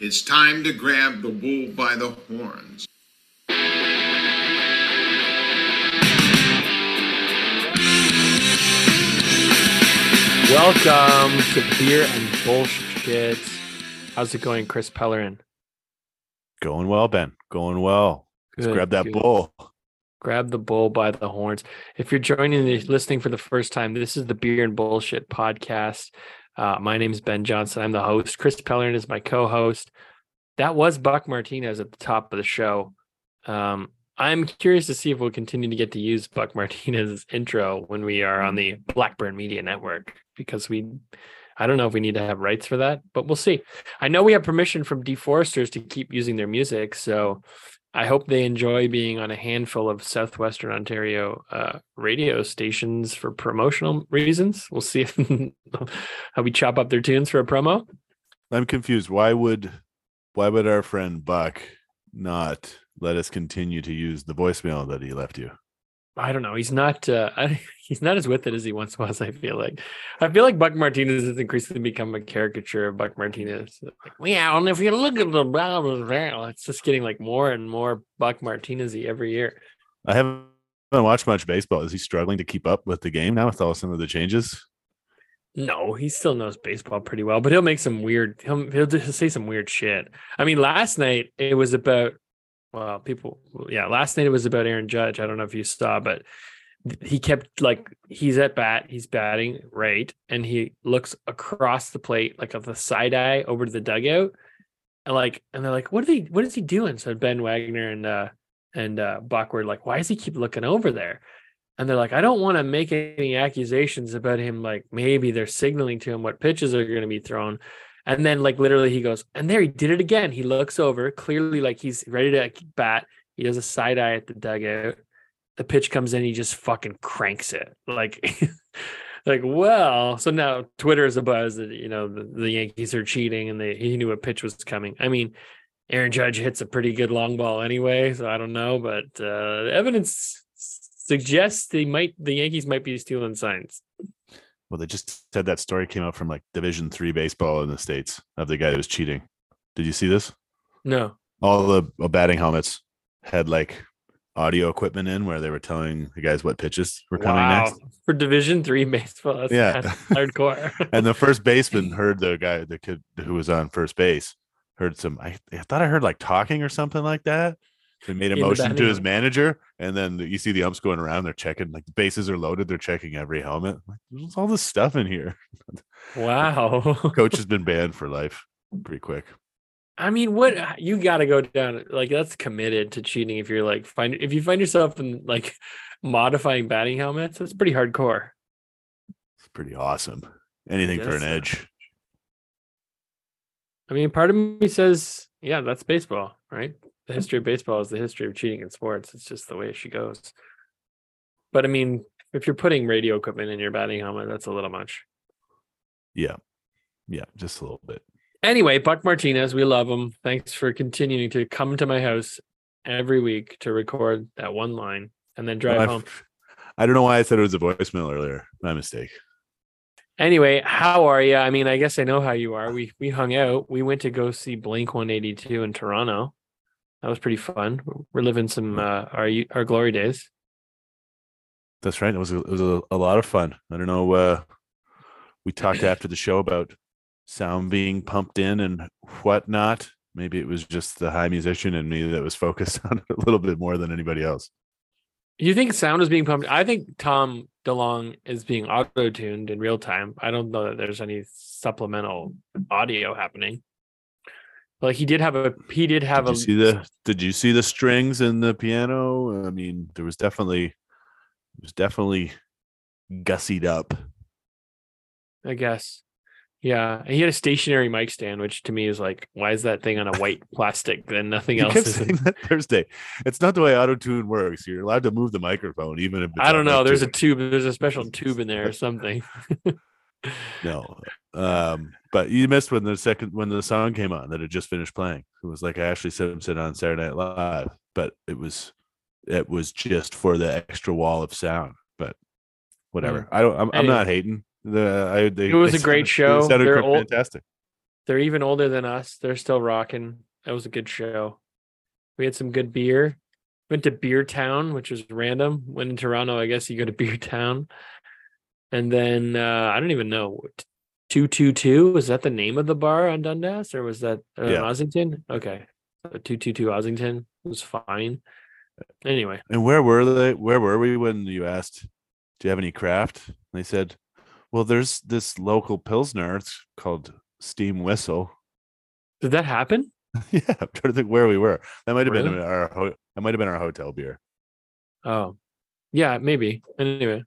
It's time to grab the bull by the horns. Welcome to Beer and Bullshit. How's it going, Chris Pellerin? Going well, Ben. Going well. Let's Good, grab that good. bull. Grab the bull by the horns. If you're joining the listening for the first time, this is the Beer and Bullshit podcast. Uh, my name is Ben Johnson. I'm the host. Chris Pellerin is my co-host. That was Buck Martinez at the top of the show. Um, I'm curious to see if we'll continue to get to use Buck Martinez's intro when we are on the Blackburn Media Network because we I don't know if we need to have rights for that, but we'll see. I know we have permission from Deforesters to keep using their music, so I hope they enjoy being on a handful of southwestern Ontario uh, radio stations for promotional reasons. We'll see if how we chop up their tunes for a promo. I'm confused. Why would why would our friend Buck not let us continue to use the voicemail that he left you? I don't know. He's not. Uh, I, he's not as with it as he once was. I feel like. I feel like Buck Martinez has increasingly become a caricature of Buck Martinez. Like, yeah, and if you look at the blah, blah, blah, it's just getting like more and more Buck Martinez-y every year. I haven't watched much baseball. Is he struggling to keep up with the game now with all some of the changes? No, he still knows baseball pretty well, but he'll make some weird. He'll he'll just say some weird shit. I mean, last night it was about. Well, people, yeah, last night it was about Aaron Judge. I don't know if you saw, but he kept like he's at bat, he's batting right, and he looks across the plate like of the side eye over to the dugout, and like, and they're like, "What are they? What is he doing?" So Ben Wagner and uh and uh Buck were like, "Why does he keep looking over there?" And they're like, "I don't want to make any accusations about him. Like maybe they're signaling to him what pitches are going to be thrown." And then, like, literally, he goes, and there he did it again. He looks over, clearly, like he's ready to bat. He does a side eye at the dugout. The pitch comes in, he just fucking cranks it. Like, like, well, so now Twitter is a buzz that, you know, the, the Yankees are cheating and they, he knew a pitch was coming. I mean, Aaron Judge hits a pretty good long ball anyway, so I don't know, but uh, the evidence suggests they might, the Yankees might be stealing signs. Well, they just said that story came out from like Division Three baseball in the states of the guy that was cheating. Did you see this? No. All the uh, batting helmets had like audio equipment in where they were telling the guys what pitches were coming next. For Division Three baseball, that's Yeah. yeah. hardcore. and the first baseman heard the guy, the kid who was on first base, heard some. I, I thought I heard like talking or something like that. They made a motion to his manager, and then you see the umps going around. They're checking, like the bases are loaded. They're checking every helmet. Like, There's all this stuff in here. wow. Coach has been banned for life, pretty quick. I mean, what you got to go down like that's committed to cheating. If you're like find if you find yourself in like modifying batting helmets, that's pretty hardcore. It's pretty awesome. Anything for an edge. I mean, part of me says, yeah, that's baseball, right? The history of baseball is the history of cheating in sports. It's just the way she goes. But I mean, if you're putting radio equipment in your batting helmet, that's a little much. Yeah, yeah, just a little bit. Anyway, Buck Martinez, we love him. Thanks for continuing to come to my house every week to record that one line and then drive I- home. I don't know why I said it was a voicemail earlier. My mistake. Anyway, how are you? I mean, I guess I know how you are. We we hung out. We went to go see Blink 182 in Toronto. That was pretty fun. We're living some uh, our our glory days. That's right. It was a, it was a, a lot of fun. I don't know. Uh, we talked after the show about sound being pumped in and whatnot. Maybe it was just the high musician and me that was focused on it a little bit more than anybody else. You think sound is being pumped? I think Tom DeLonge is being auto tuned in real time. I don't know that there's any supplemental audio happening. Like he did have a he did have Did a you see the Did you see the strings in the piano? I mean, there was definitely it was definitely gussied up. I guess. Yeah, and he had a stationary mic stand, which to me is like, why is that thing on a white plastic? Then nothing else is. that Thursday. It's not the way auto tune works. You're allowed to move the microphone, even if it's I don't know. There's a tube. There's a special tube in there or something. no. Um, but you missed when the second when the song came on that had just finished playing. It was like Ashlee Simpson on Saturday Night Live, but it was it was just for the extra wall of sound. But whatever. I don't. I'm, I'm not hating. The I they, It was a great sounded- show. They're old- fantastic. They're even older than us. They're still rocking. That was a good show. We had some good beer. Went to Beer Town, which was random. Went in Toronto, I guess you go to Beer Town. And then uh, I don't even know. Two two two was that the name of the bar on Dundas, or was that uh, Yeah. Ossington? Okay, two two two Ossington was fine. Anyway, And where were they? Where were we when you asked, "Do you have any craft?" And they said, "Well, there's this local pilsner. It's called Steam Whistle." did that happen? yeah, I'm trying to think where we were. That might have been our that might have been our hotel beer. Oh, yeah, maybe. Anyway,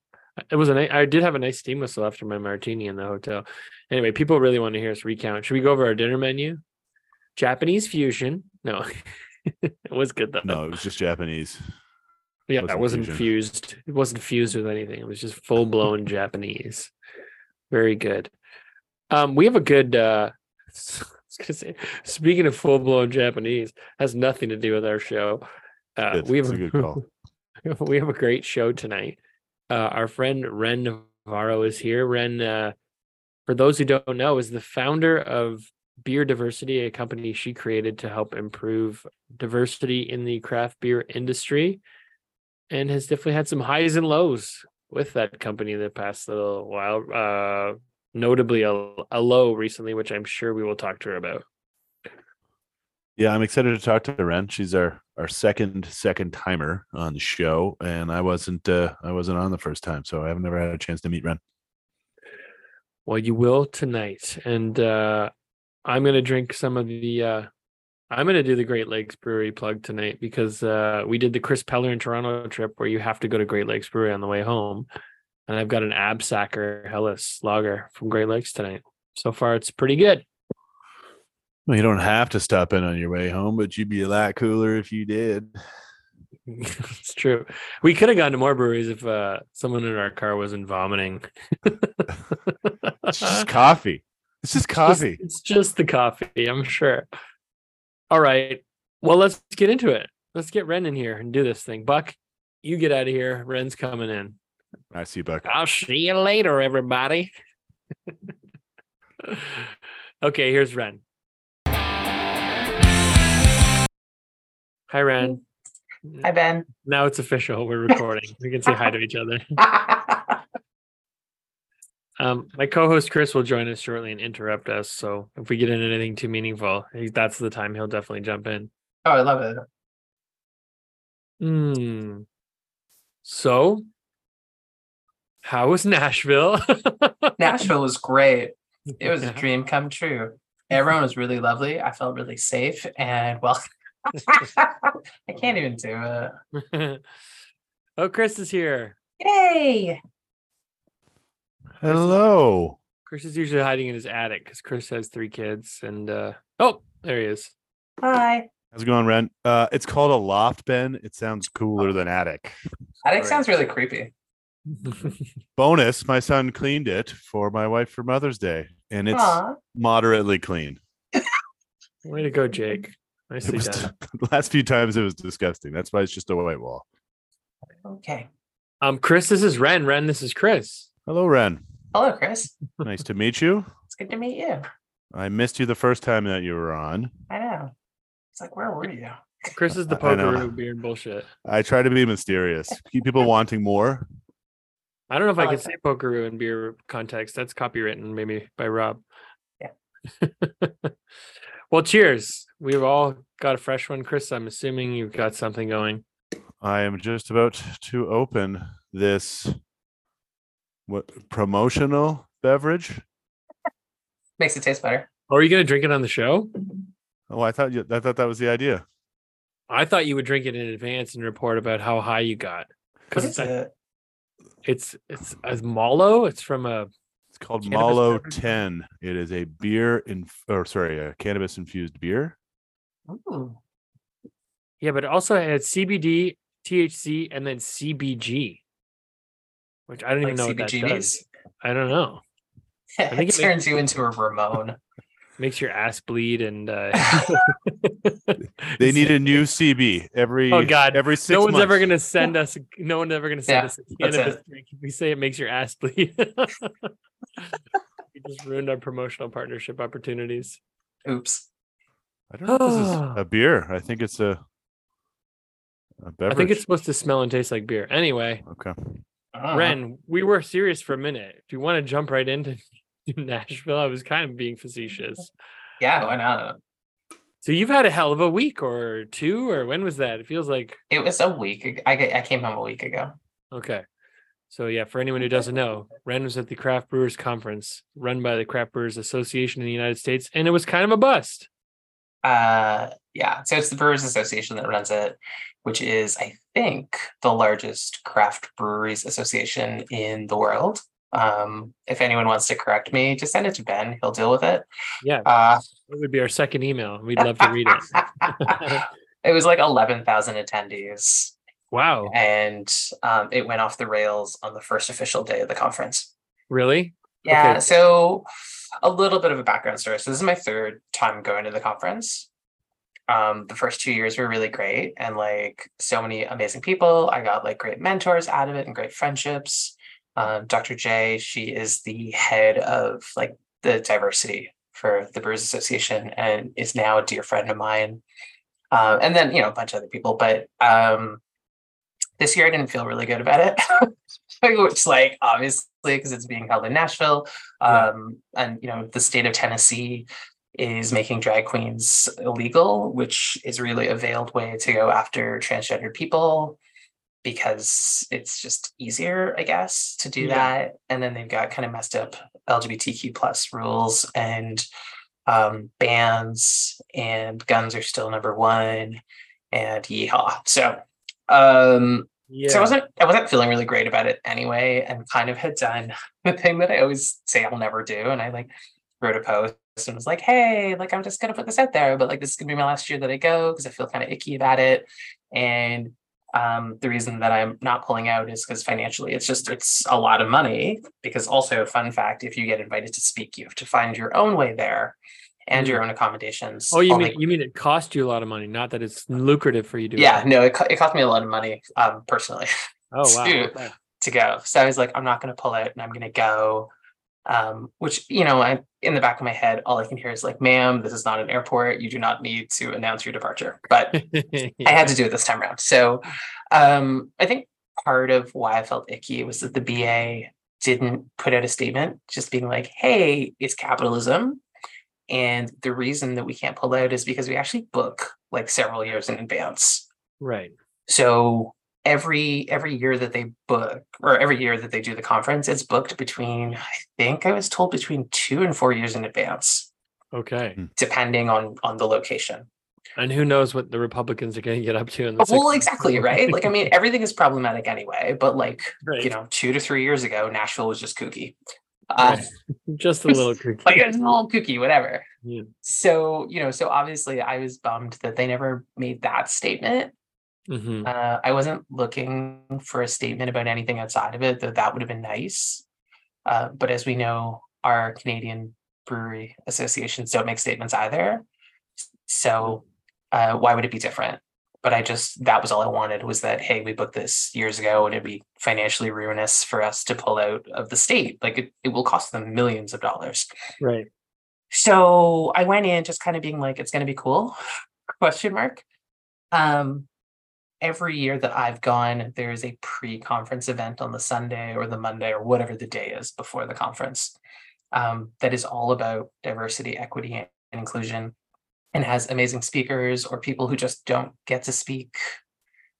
it was a ni- I did have a nice steam whistle after my martini in the hotel. Anyway, people really want to hear us recount. Should we go over our dinner menu? Japanese fusion. No, it was good though. No, it was just Japanese. yeah, it wasn't wasn't fused. It wasn't fused with anything. It was just full blown Japanese. Very good. Um, we have a good. uh was say, speaking of full blown Japanese, has nothing to do with our show. Uh, we have a good call. we have a great show tonight. Uh, our friend Ren Navarro is here. Ren, uh, for those who don't know, is the founder of Beer Diversity, a company she created to help improve diversity in the craft beer industry, and has definitely had some highs and lows with that company in the past little while. Uh, notably, a, a low recently, which I'm sure we will talk to her about. Yeah, I'm excited to talk to Ren. She's our our second second timer on the show, and I wasn't uh, I wasn't on the first time, so I've never had a chance to meet Ren. Well, you will tonight, and uh, I'm gonna drink some of the. Uh, I'm gonna do the Great Lakes Brewery plug tonight because uh, we did the Chris Pellerin Toronto trip where you have to go to Great Lakes Brewery on the way home, and I've got an Absacker Helles Lager from Great Lakes tonight. So far, it's pretty good. Well, you don't have to stop in on your way home, but you'd be a lot cooler if you did. it's true. We could have gone to more breweries if uh, someone in our car wasn't vomiting. It's just coffee. It's just It's just- coffee. It's just the coffee, I'm sure. All right. Well, let's get into it. Let's get Ren in here and do this thing. Buck, you get out of here. Ren's coming in. I see, Buck. I'll see you later, everybody. okay, here's Ren. Hi, Ren. Hi, Ben. Now it's official. We're recording. we can say hi to each other. Um, my co-host Chris will join us shortly and interrupt us. So if we get into anything too meaningful, that's the time he'll definitely jump in. oh, I love it. Hmm. So, how was Nashville? Nashville was great. It was a dream come true. Everyone was really lovely. I felt really safe and well. I can't even do it. oh, Chris is here. Yay! Hello. Chris is usually hiding in his attic because Chris has three kids. And uh oh, there he is. Hi. How's it going, Ren? Uh, it's called a loft, Ben. It sounds cooler than attic. Attic Right. sounds really creepy. Bonus: My son cleaned it for my wife for Mother's Day, and it's Aw. moderately clean. Way to go, Jake. It Nicely was done. the last few times it was disgusting. That's why it's just a white wall. Okay. Um, Chris, this is Ren. Ren, this is Chris. Hello, Ren. Hello, Chris. Nice to meet you. It's good to meet you. I missed you the first time that you were on. I know. It's like, where were you? Chris is the I- I poker beer bullshit. I try to be mysterious, keep people wanting more. I don't know if I I, like could say pokeroo in beer context. That's copywritten maybe by Rob. Yeah. well, cheers. We've all got a fresh one. Chris, I'm assuming you've got something going. I am just about to open this what promotional beverage. Makes it taste better. Or are you going to drink it on the show? Oh, I thought you, I thought that was the idea. I thought you would drink it in advance and report about how high you got. What Because it's, it? it's it's as Malo. It's from a It's called Malo 10. It is a beer in or sorry, a cannabis infused beer. Ooh. yeah, but it also had CBD, THC, and then CBG, which I don't even Like know what that CBGBs? does. I don't know. It, think it turns you into a Ramone. Makes your ass bleed and uh, They need a new CB every Oh, God. every six no one's ever gonna send us. No one's ever gonna send Yeah, us a cannabis drink. if We say it makes your ass bleed. we We just ruined our promotional partnership opportunities. Oops. I don't know if this is a beer. I think it's a, a beverage. I think it's supposed to smell and taste like beer. Anyway, okay. Uh, Ren, we were serious for a minute. Do you want to jump right into Nashville? I was kind of being facetious. Yeah, why not? So you've had a hell of a week or two, or when was that? It feels like It was a week. I I came home a week ago. okay. So yeah, for anyone who doesn't know, Ren was at the Craft Brewers Conference run by the Craft Brewers Association in the United States, and it was kind of a bust. Uh, yeah. So it's the Brewers Association that runs it, which is, I think, the largest craft breweries association in the world. Um, if anyone wants to correct me, just send it to Ben. He'll deal with it. Yeah, Uh, it would be our second email. We'd love to read it. it was like eleven thousand attendees, Wow, and um, it went off the rails on the first official day of the conference. really? Yeah, Okay. so a little bit of a background story. So this is my third time going to the conference. Um, the first two years were really great and like so many amazing people. I got like great mentors out of it and great friendships. Um, Dr. J, she is the head of like the diversity for the Brewers Association and is now a dear friend of mine. Uh, and then you know a bunch of other people, but um, this year I didn't feel really good about it, which like obviously because it's being held in Nashville, Yeah. um, and you know the state of Tennessee is making drag queens illegal, which is really a veiled way to go after transgender people because it's just easier, I guess, to do Yeah. that. And then they've got kind of messed up LGBTQ plus rules and um, bans, and guns are still number one, and yeehaw. So, um, Yeah. so I wasn't I wasn't feeling really great about it anyway, and kind of had done the thing that I always say I'll never do, and I like wrote a post and was like, hey, like I'm just gonna put this out there, but like this is gonna be my last year that I go because I feel kind of icky about it, and um, the reason that I'm not pulling out is because financially it's just it's a lot of money. Because also, fun fact, if you get invited to speak, you have to find your own way there and your own accommodations. Oh, you mean you mean it cost you a lot of money, not that it's lucrative for you to. yeah, no, it, co- it cost me a lot of money um, personally. Oh wow. to- okay. to go. So I was like, I'm not going to pull it, and I'm going to go. Um, which, you know, I in the back of my head, all I can hear is like, ma'am, this is not an airport. You do not need to announce your departure. But I had to do it this time around. So um, I think part of why I felt icky was that the BA didn't put out a statement just being like, hey, it's capitalism. And the reason that we can't pull out is because we actually book like several years in advance. right. So every every year that they book or every year that they do the conference, it's booked between I think I was told between two and four years in advance, Okay. Hmm. depending on on the location. And who knows what the Republicans are going to get up to in the. Oh, well, exactly, right? Like I mean, everything is problematic anyway, but like Right. you know, two to three years ago, Nashville was just kooky. Uh, Just a little kooky. like it's a little kooky, whatever. Yeah. So, you know, so obviously I was bummed that they never made that statement. Mhm. Uh, I wasn't looking for a statement about anything outside of it, though that would have been nice. Uh, but as we know, our Canadian brewery associations don't make statements either. So uh, why would it be different? But I just that was all I wanted was that hey, we booked this years ago and it'd be financially ruinous for us to pull out of the state. Like it, it will cost them millions of dollars. Right. So I went in just kind of being like, it's gonna be cool? Question mark. Um every year that I've gone, there's a pre-conference event on the Sunday or the Monday or whatever the day is before the conference. Um, that is all about diversity, equity, and inclusion, and has amazing speakers or people who just don't get to speak.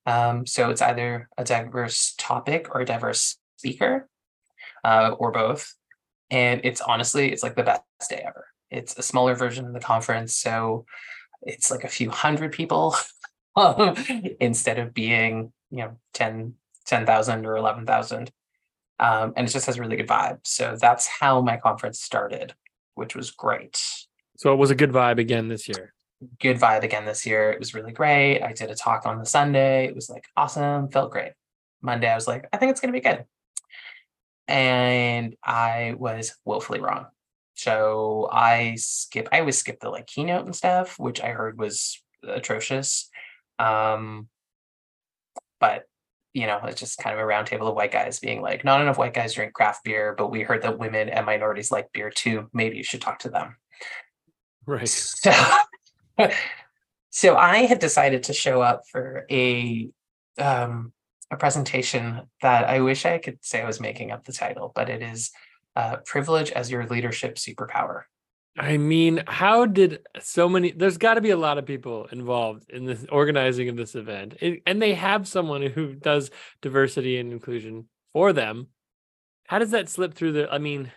Um, so it's either a diverse topic or a diverse speaker, uh, or both. And it's honestly, it's like the best day ever. It's a smaller version of the conference, so it's like a few hundred people instead of being, you know, 10, 10,000 or 11,000. Um, and it just has a really good vibe. So that's how my conference started, which was great. So it was a good vibe again this year. Good vibe again this year. It was really great. I did a talk on the Sunday. It was like awesome, felt great. Monday, I was like, I think it's going to be good. And I was woefully wrong. So I skip, I always skip the like keynote and stuff, which I heard was atrocious. Um, but you know, it's just kind of a roundtable of white guys being like, not enough white guys drink craft beer, but we heard that women and minorities like beer too. Maybe you should talk to them. Right. So, so I had decided to show up for a um, a presentation that I wish I could say I was making up the title, but it is uh, "Privilege as Your Leadership Superpower." I mean, how did so many? There's got to be a lot of people involved in this organizing of this event, It- and they have someone who does diversity and inclusion for them. How does that slip through the? I mean,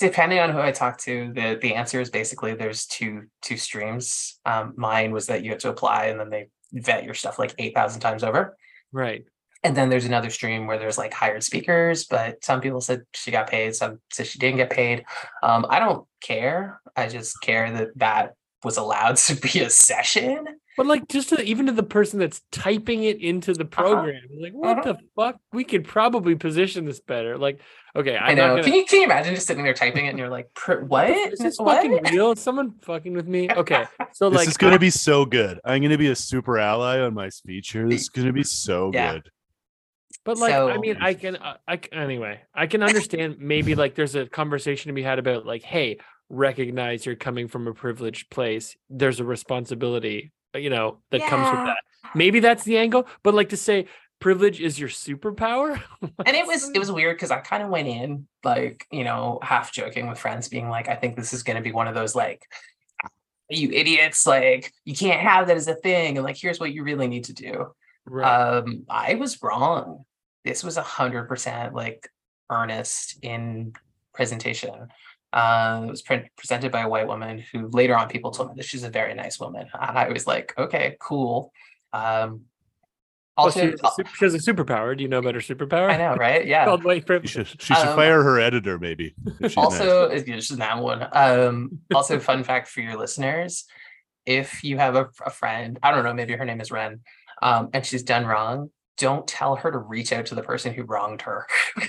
depending on who I talk to, the the answer is basically there's two two streams. Um, mine was that you have to apply, and then they vet your stuff like eight thousand times over. right. And then there's another stream where there's like hired speakers, but some people said she got paid, some said she didn't get paid. Um, I don't care. I just care that that was allowed to be a session. But like, just to, even to the person that's typing it into the program, like, what Uh-huh. the fuck? We could probably position this better. Like, okay, i I'm know. gonna. Can you can you imagine just sitting there typing it and you're like, what? Is this what? fucking real? Is someone fucking with me? Okay, so This like, this is going to be so good. I'm going to be a super ally on my speech here. This is going to be so Yeah. good. But like, I mean, I can, uh, I c- anyway, I can understand maybe like there's a conversation to be had about like, hey, recognize you're coming from a privileged place. There's a responsibility, you know, that comes with that. Maybe that's the angle. But like to say privilege is your superpower, and it was it was weird because I kind of went in like you know half joking with friends, being like, I think this is going to be one of those like, you idiots, like you can't have that as a thing, and like here's what you really need to do. right? Um, I was wrong. This was a hundred percent like earnest in presentation. Uh, it was pre- presented by a white woman who later on people told me that she's a very nice woman, and I was like, okay, cool. Um, also, she, has a, she has a superpower. Do you know about her superpower? I know, right? Yeah. Called white You privilege. should, she should Um, fire her editor, maybe. if she's nice. also is just that one um also fun fact for your listeners if you have a, a friend i don't know maybe her name is ren um and she's done wrong don't tell her to reach out to the person who wronged her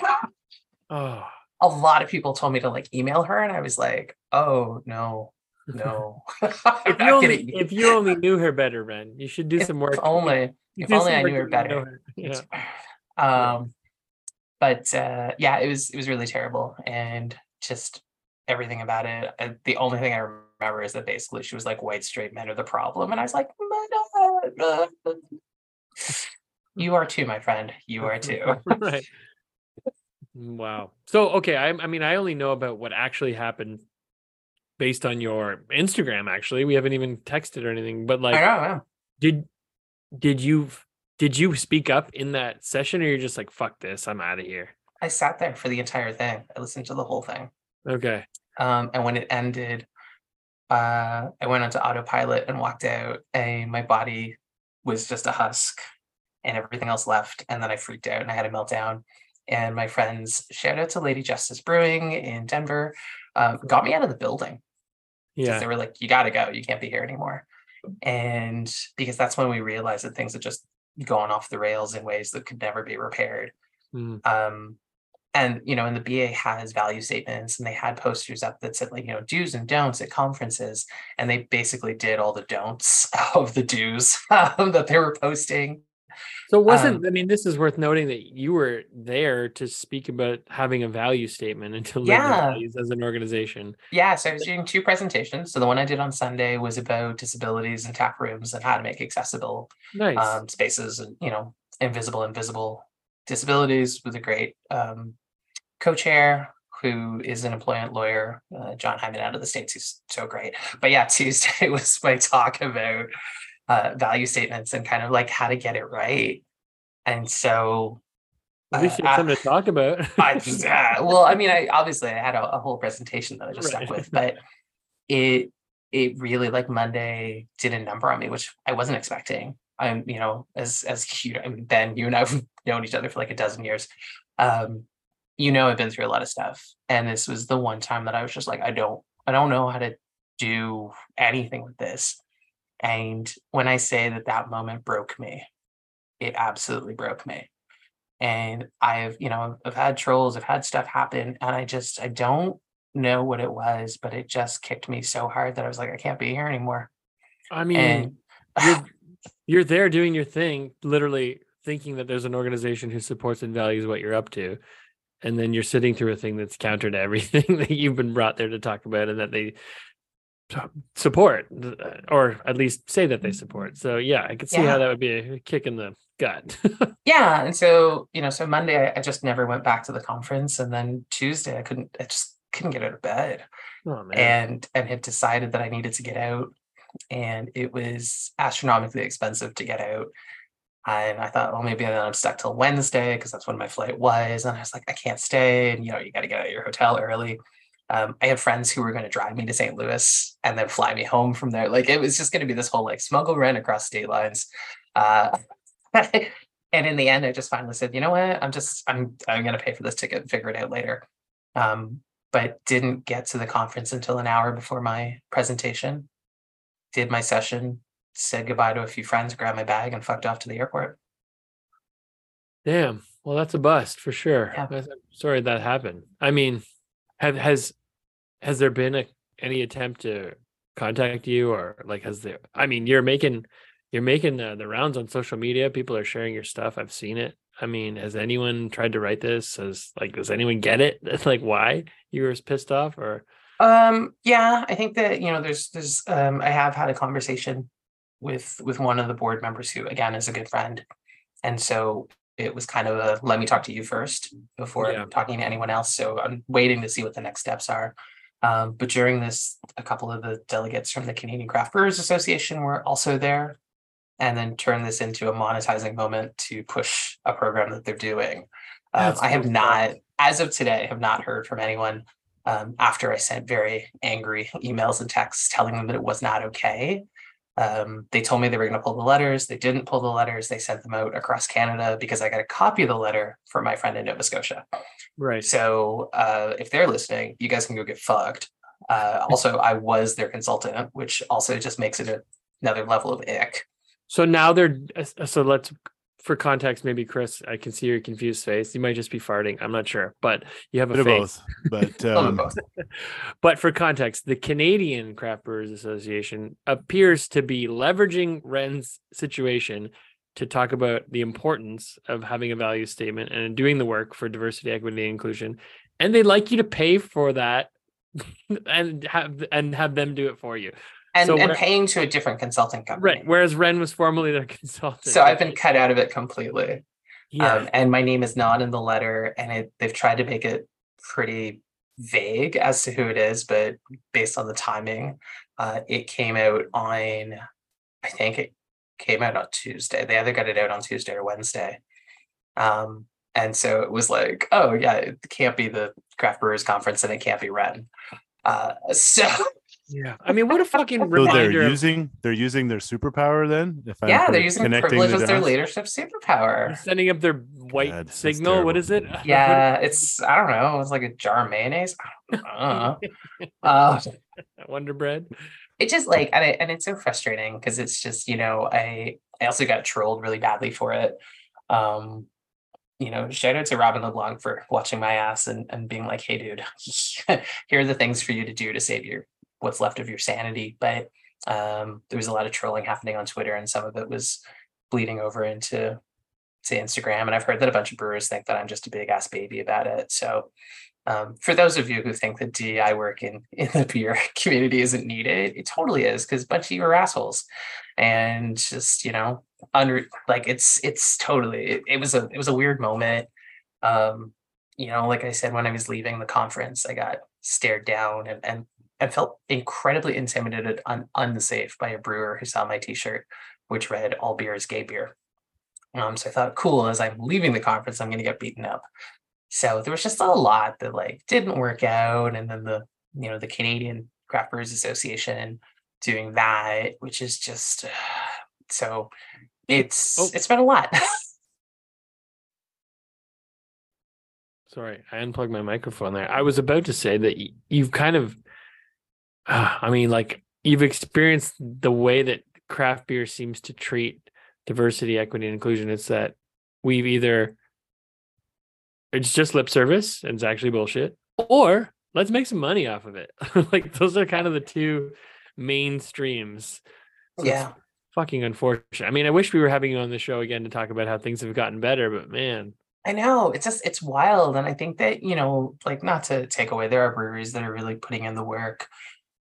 Oh, a lot of people told me to like email her and i was like oh no no if you only if you only knew her better, Ren, you should do if some work. only if only I knew her know better. Yeah. um but uh yeah it was it was really terrible and just everything about it uh, the only thing i remember is that basically she was like white straight men are the problem and i was like "My God." you are too my friend you are too right. Wow. So okay, I, I mean, I only know about what actually happened based on your Instagram. Actually, we haven't even texted or anything. But like, i like, know did did you did you speak up in that session, or you're just like, fuck this, I'm out of here? i sat there for the entire thing i listened to the whole thing Okay. um and when it ended uh i went onto autopilot and walked out and my body was just a husk and everything else left and then i freaked out and i had a meltdown and my friends shout out to lady justice brewing in denver um, got me out of the building Yeah. they were like you gotta go you can't be here anymore and because that's when we realized that things had just gone off the rails in ways that could never be repaired Mm. um and you know and the ba has value statements and they had posters up that said like you know do's and don'ts at conferences and they basically did all the don'ts of the do's um, that they were posting So wasn't um, I mean, this is worth noting that you were there to speak about having a value statement and to live Yeah. values as an organization. yeah so i was doing two presentations so the one i did on sunday was about disabilities and tap rooms and how to make accessible Nice. um, spaces and you know invisible invisible disabilities with a great um, co-chair who is an employment lawyer uh, jon hyman out of the states who's so great but yeah tuesday was my talk about uh, value statements and kind of like how to get it right and so At least you uh, have something to talk about. I uh, well, I mean, I obviously I had a, a whole presentation that I just Right. stuck with, but it it really like Monday did a number on me, which I wasn't expecting. I'm, you know, as as you I mean, Ben, you and I've known each other for like a dozen years. Um, you know, I've been through a lot of stuff, and this was the one time that I was just like, I don't, I don't know how to do anything with this. And when I say that that moment broke me, it absolutely broke me and I've, you know, I've had trolls, I've had stuff happen, and I just I don't know what it was, but it just kicked me so hard that I was like, I can't be here anymore. I mean, And you're you're there doing your thing literally thinking that there's an organization who supports and values what you're up to and then you're sitting through a thing that's counter to everything that you've been brought there to talk about and that they support or at least say that they mm-hmm. support. So yeah i could see Yeah. how that would be a kick in the gut. Yeah, and so you know, so Monday I, I just never went back to the conference, and then Tuesday I couldn't, I just couldn't get out of bed, oh man. And and had decided that I needed to get out, and it was astronomically expensive to get out, and I thought, well, maybe then I'm stuck till Wednesday because that's when my flight was, and I was like, I can't stay, and you know, you got to get out of your hotel early. Um, I had friends who were going to drive me to St. Louis and then fly me home from there. Like it was just going to be this whole like smuggle run across state lines. Uh, and in the end, I just finally said, you know what, I'm just I'm I'm gonna pay for this ticket and figure it out later. Um, but didn't get to the conference until an hour before my presentation. Did my session, said goodbye to a few friends, grabbed my bag, and fucked off to the airport. Damn. Well, that's a bust for sure. Yeah. I'm sorry that happened. I mean, have has has there been a, any attempt to contact you or like has there? I mean, you're making you're making the, the rounds on social media. People are sharing your stuff. I've seen it. I mean, has anyone tried to write this? Has like does anyone get it? like why you were pissed off or Um, yeah, I think that, you know, there's there's um I have had a conversation with with one of the board members who again is a good friend. And so it was kind of a let me talk to you first before Yeah. talking to anyone else. So I'm waiting to see what the next steps are. Um, but during this, a couple of the delegates from the Canadian Craft Brewers Association were also there and then turn this into a monetizing moment to push a program that they're doing. Um, I have not, as of today, have not heard from anyone um, after I sent very angry emails and texts telling them that it was not okay. Um, they told me they were going to pull the letters. They didn't pull the letters. They sent them out across Canada because I got a copy of the letter for my friend in Nova Scotia. right? So uh, if they're listening, you guys can go get fucked. Uh, also, I was their consultant, which also just makes it a, another level of ick. So now they're uh, so let's for context, maybe Chris, I can see your confused face. You might just be farting. I'm not sure, but you have a Bit of face. both, but um. But for context, the Canadian Craft Brewers Association appears to be leveraging Ren's situation to talk about the importance of having a value statement and doing the work for diversity, equity, and inclusion. And they'd like you to pay for that and have and have them do it for you. And, So and paying to a different consulting company. Right. Whereas Ren was formerly their consultant. So I've been cut out of it completely. yeah. Um, and my name is not in the letter, and it, they've tried to make it pretty vague as to who it is, but based on the timing, uh, it came out on, I think it came out on Tuesday. They either got it out on Tuesday or Wednesday. Um, and so it was like, oh yeah, it can't be the craft brewers conference, and it can't be Ren. Uh, so yeah. I mean, what a fucking so they're using they're using their superpower then. If I'm yeah, they're correct- using connecting privilege as their dots? leadership superpower. sending up their white God, signal. What is it? Yeah, it's I don't know. It's like a jar of mayonnaise. I don't know. uh, Wonder Bread. it just like and, it, and it's so frustrating because it's just you know I I also got trolled really badly for it. Um, you know, shout out to Robin LeBlanc for watching my ass and and being like, hey, dude, here are the things for you to do to save your what's left of your sanity. But um, there was a lot of trolling happening on Twitter, and some of it was bleeding over into to Instagram. And I've heard that a bunch of brewers think that I'm just a big ass baby about it. So um, for those of you who think that DEI work in, in the beer community isn't needed, it totally is because a bunch of you are assholes. And just, you know, under like it's it's totally it, it was a it was a weird moment. Um, you know, like I said, when I was leaving the conference, I got stared down and and, and felt incredibly intimidated and unsafe by a brewer who saw my t-shirt, which read all beer is gay beer. Um, so I thought, cool, as I'm leaving the conference, I'm gonna get beaten up. So there was just a lot that like didn't work out. And then the, you know, the Canadian Craft Brewers Association doing that, which is just so it's Oh. it's been a lot. Sorry, I unplugged my microphone there. I was about to say that you've kind of, uh, Ah, I mean, like you've experienced the way that craft beer seems to treat diversity, equity, and inclusion. It's that we've either it's just lip service and it's actually bullshit, or let's make some money off of it. like those are kind of the two main streams. It's- yeah. fucking unfortunate. I mean, I wish we were having you on the show again to talk about how things have gotten better, but man, I know it's just it's wild, and I think that you know, like not to take away, there are breweries that are really putting in the work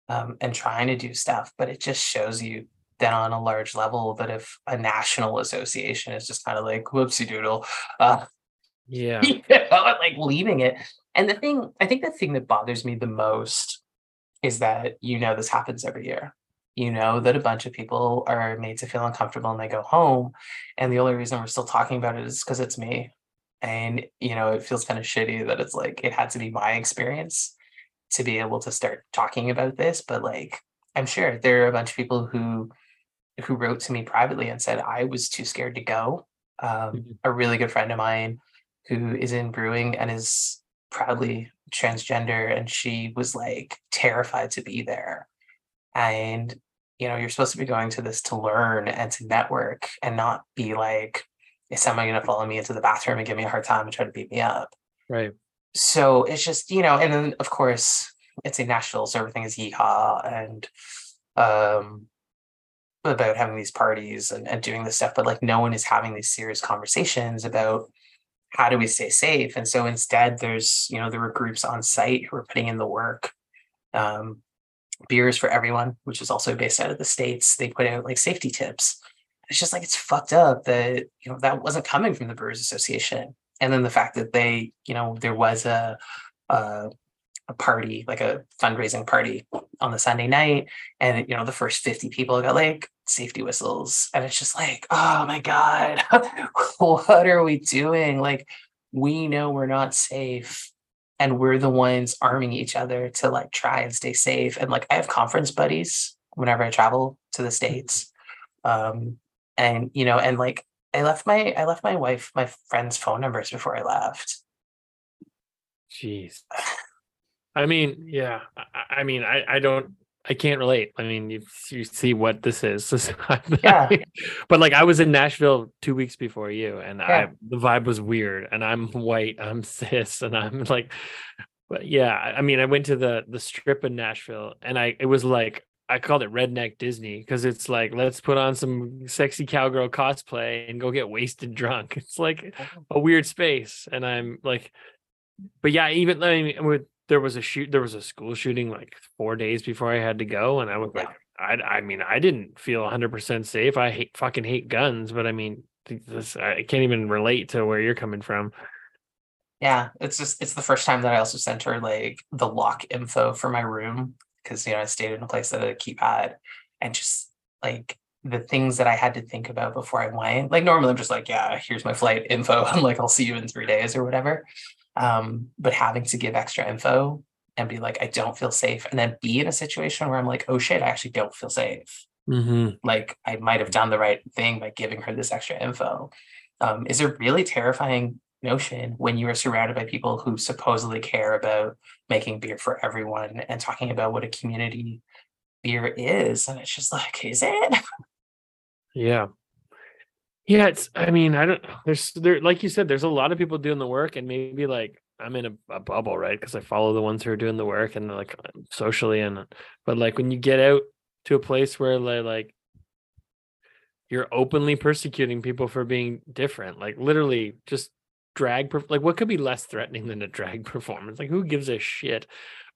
um, and trying to do stuff, but it just shows you that on a large level that if a national association is just kind of like whoopsie doodle, uh, yeah, you know, like leaving it. And the thing, I think the thing that bothers me the most is that you know this happens every year. You know that a bunch of people are made to feel uncomfortable and they go home. And the only reason we're still talking about it is because it's me. And you know, it feels kind of shitty that it's like it had to be my experience to be able to start talking about this. But like I'm sure there are a bunch of people who who wrote to me privately and said I was too scared to go. Um, Mhm. A really good friend of mine who is in brewing and is proudly transgender, and she was like terrified to be there. And you know, you're supposed to be going to this to learn and to network, and not be like, is someone going to follow me into the bathroom and give me a hard time and try to beat me up? right. So it's just you know and then of course it's in nashville so everything is yeehaw and um about having these parties and, and doing this stuff but like no one is having these serious conversations about how do we stay safe? And so instead there's you know there were groups on site who were putting in the work um beers for everyone which is also based out of the states. They put out like safety tips. It's just like it's fucked up that you know that wasn't coming from the brewers association and then the fact that they you know there was a a, a party like a fundraising party on the sunday night. And you know the first 50 people got like safety whistles. And it's just like oh my god what are we doing? Like we know we're not safe. And we're the ones arming each other to like try and stay safe. And like i have conference buddies whenever i travel to the states. Um and you know and like i left my i left my wife my friend's phone numbers before i left Jeez. I mean, yeah. I- I, mean, I, I don't, I can't relate. I mean, you, you see what this is. This- Yeah. but like, I was in Nashville two weeks before you, and I the vibe was weird. And I'm white, I'm cis, and I'm like, but yeah. I I mean, I went to the the strip in Nashville, and I it was like I called it redneck Disney because it's like let's put on some sexy cowgirl cosplay and go get wasted drunk. It's like oh. a weird space, and I'm like, but yeah, even I mean, with there was a shoot, there was a school shooting like four days before I had to go, and I was Yeah. like, I, I mean, I didn't feel 100 percent safe. I hate fucking hate guns, but I mean, th- this I can't even relate to where you're coming from. Yeah, it's just it's the first time that I also sent her like the lock info for my room because you know I stayed in a place that had a keypad and just like the things that I had to think about before I went. Like normally I'm just like, yeah, here's my flight info. I'm like, I'll see you in three days or whatever. Um, but having to give extra info and be like, I don't feel safe, and then be in a situation where I'm like, oh shit, I actually don't feel safe Mm-hmm. like I might have done the right thing by giving her this extra info um, is a really terrifying notion when you are surrounded by people who supposedly care about making beer for everyone and talking about what a community beer is. And it's just like, is it? Yeah. Yeah, it's I mean, I don't there's there like you said, there's a lot of people doing the work and maybe like I'm in a, a bubble, right? Because I follow the ones who are doing the work and like socially and but like when you get out to a place where like like you're openly persecuting people for being different, like literally just drag like what could be less threatening than a drag performance? Like who gives a shit?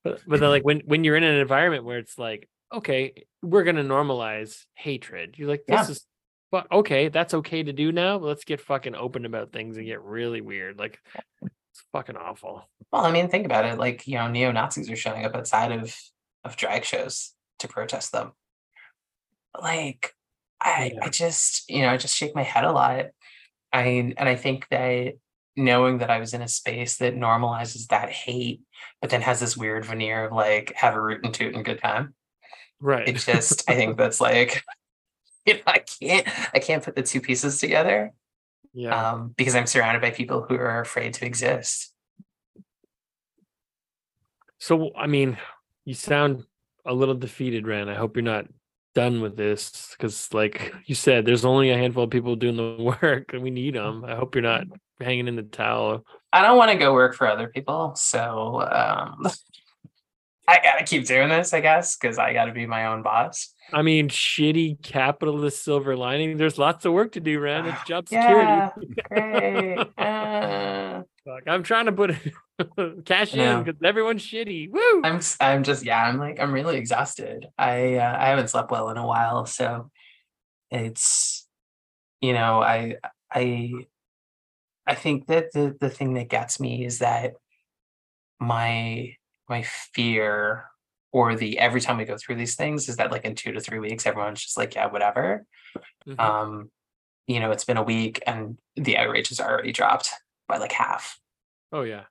But but then like when when you're in an environment where it's like, okay, we're gonna normalize hatred. You're like, this Yeah. is but okay, that's okay to do now. Let's get fucking open about things and get really weird. Like it's fucking awful. Well, I mean, think about it. Like, you know, neo Nazis are showing up outside of of drag shows to protest them. Like, I Yeah. I just, you know, I just shake my head a lot. I and I think that knowing that I was in a space that normalizes that hate, but then has this weird veneer of like have a root and toot and good time. Right. It just, I think that's like, you know, I can't, I can't put the two pieces together yeah. um, because I'm surrounded by people who are afraid to exist. So I mean, you sound a little defeated, Ren. I hope you're not done with this because, like you said, there's only a handful of people doing the work, and we need them. I hope you're not hanging in the towel. I don't want to go work for other people. So, um, I gotta keep doing this, I guess, because I gotta be my own boss. I mean, shitty capitalist silver lining. There's lots of work to do, Ran. It's job Yeah, security. great. Uh, Fuck, I'm trying to put cash in because everyone's shitty. Woo! I'm I'm just yeah, I'm like I'm really exhausted. I uh, I haven't slept well in a while, so it's you know, I I I think that the the thing that gets me is that my my fear or the every time we go through these things is that like in 2 to 3 weeks everyone's just like yeah, whatever. Mhm. Um you know, it's been a week and the outrage has already dropped by like half. oh yeah.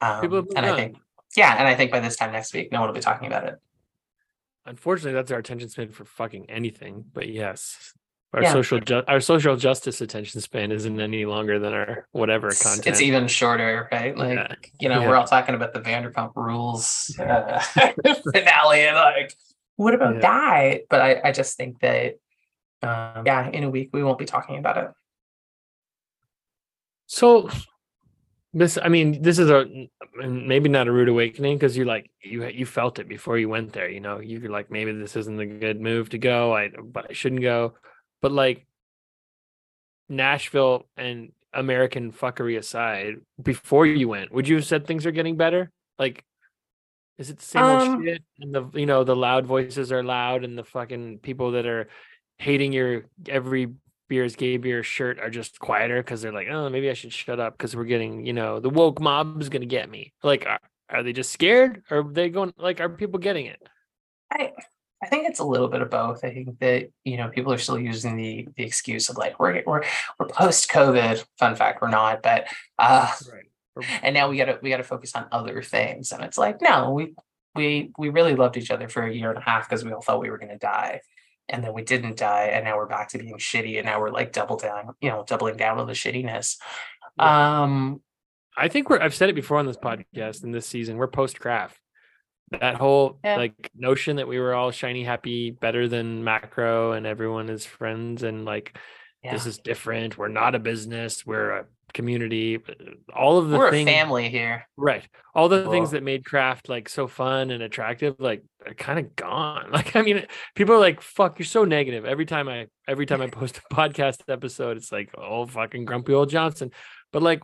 Um, People and I think yeah, and I think by this time next week no one will be talking about it. Unfortunately, that's our attention span for fucking anything. But yes, our Yeah. social ju- our social justice attention span isn't any longer than our whatever it's, content. it's even shorter, right? Like, Yeah. you know, Yeah. we're all talking about the Vanderpump Rules uh, finale, and like, what about that? But I, I just think that, um, yeah, in a week we won't be talking about it. So this, I mean, this is a maybe not a rude awakening because you like you you felt it before you went there. You know, you're like maybe this isn't a good move to go. I but I shouldn't go. But like Nashville and American fuckery aside, before you went, would you have said things are getting better? Like, is it the same old Um, shit? And the you know the loud voices are loud, and the fucking people that are hating your every beer's gay beer shirt are just quieter because they're like, oh, maybe I should shut up because we're getting, you know, the woke mob is gonna get me. Like, are, are they just scared, or are they going? Like, are people getting it? I, I think it's a little bit of both. I think that you know people are still using the the excuse of like we're we're we're post COVID. Fun fact, we're not, but uh, Right. and now we gotta we gotta focus on other things. And it's like no, we we we really loved each other for a year and a half because we all thought we were gonna die. And then we didn't die, and now we're back to being shitty, and now we're like double down, you know, doubling down on the shittiness. Um, I think we're. I've said it before on this podcast in this season. We're post craft. That whole Yeah. like notion that we were all shiny, happy, better than macro, and everyone is friends, and like yeah. this is different. We're not a business. We're a community. All of the we're things, a family here. right? All the things that made craft like so fun and attractive, like are kind of gone. Like, I mean, people are like, "Fuck, you're so negative." Every time I, every time I post a podcast episode, it's like, "Oh, fucking grumpy old Johnson." But like,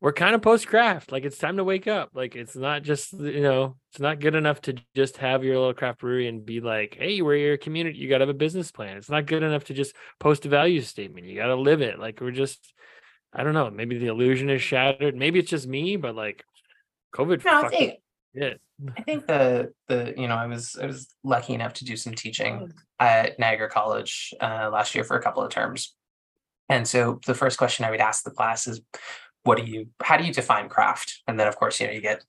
we're kind of post craft. Like, it's time to wake up. Like, it's not just you know, it's not good enough to just have your little craft brewery and be like, "Hey, we're your community." You got to have a business plan. It's not good enough to just post a value statement. You got to live it. Like, we're just. I don't know. Maybe the illusion is shattered. Maybe it's just me, but like COVID No, I think shit. I think the the you know I was I was lucky enough to do some teaching at Niagara College uh, last year for a couple of terms, and so the first question I would ask the class is, "What do you? How do you define craft?" And then of course you know you get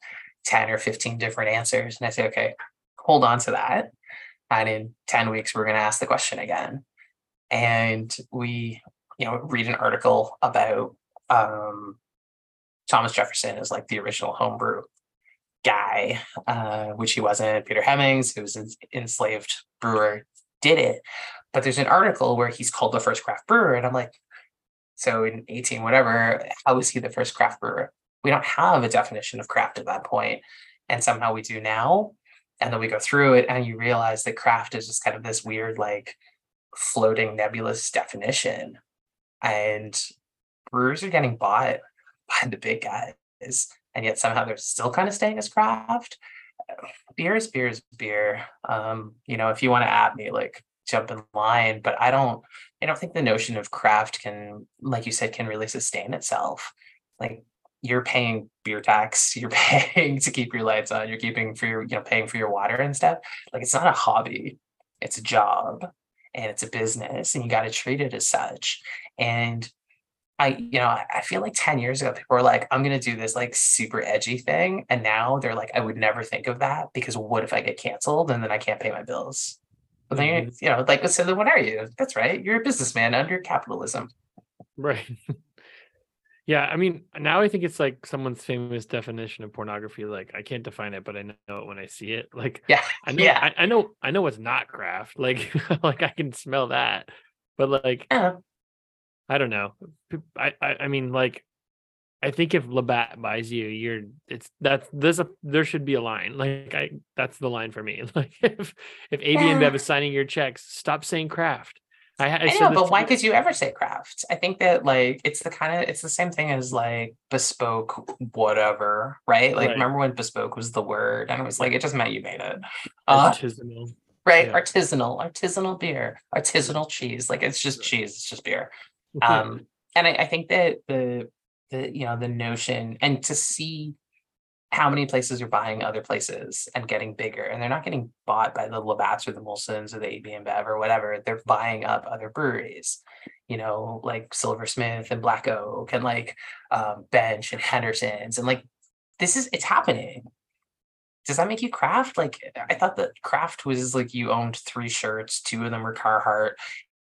ten or fifteen different answers, and I say, "Okay, hold on to that," and in ten weeks we're going to ask the question again, and we you know read an article about um, Thomas Jefferson as like the original homebrew guy, uh, which he wasn't. Peter Hemings, who was an enslaved brewer, did it. But there's an article where he's called the first craft brewer, and I'm like, so in 18 whatever, how was he the first craft brewer? We don't have a definition of craft at that point, and somehow we do now. And then we go through it, and you realize that craft is just kind of this weird, like, floating nebulous definition. And brewers are getting bought by the big guys and yet somehow they're still kind of staying as craft. Beer is beer is beer. Um, you know, if you want to at me, like jump in line, but I don't I don't think the notion of craft can, like you said, can really sustain itself. Like you're paying beer tax, you're paying to keep your lights on, you're keeping for your, you know, paying for your water and stuff. Like it's not a hobby, it's a job and it's a business and you got to treat it as such. And I, you know, I feel like 10 years ago, people were like, I'm going to do this like super edgy thing. And now they're like, I would never think of that because what if I get canceled and then I can't pay my bills? But then, you're, you know, like, so then what are you? That's right. You're a businessman under capitalism. Right. yeah, I mean, now I think it's like someone's famous definition of pornography. Like, I can't define it, but I know it when I see it. Like, Yeah. I know, Yeah. I, I know, I know it's not craft. Like, like I can smell that. But like, Yeah. I don't know. I, I, I mean, like, I think if Labatt buys you, you're it's that's there's a there should be a line. Like I that's the line for me. Like if if AB InBev is signing your checks, stop saying craft. I, I, I know, but to why could you ever say craft? I think that like it's the kind of it's the same thing as like bespoke whatever, right? Like Right. remember when bespoke was the word and it was like it just meant you made it. Uh, artisanal? right, yeah. artisanal, artisanal beer, artisanal cheese. Like it's just cheese, it's just beer. Um and I, I think that the the you know the notion and to see how many places are buying other places and getting bigger and they're not getting bought by the Labatt's or the Molsons or the AB Bev or whatever they're buying up other breweries you know like Silversmith and Black Oak and like um, Bench and Henderson's and like this is it's happening. Does that make you craft? Like I thought that craft was like you owned three shirts two of them were Carhartt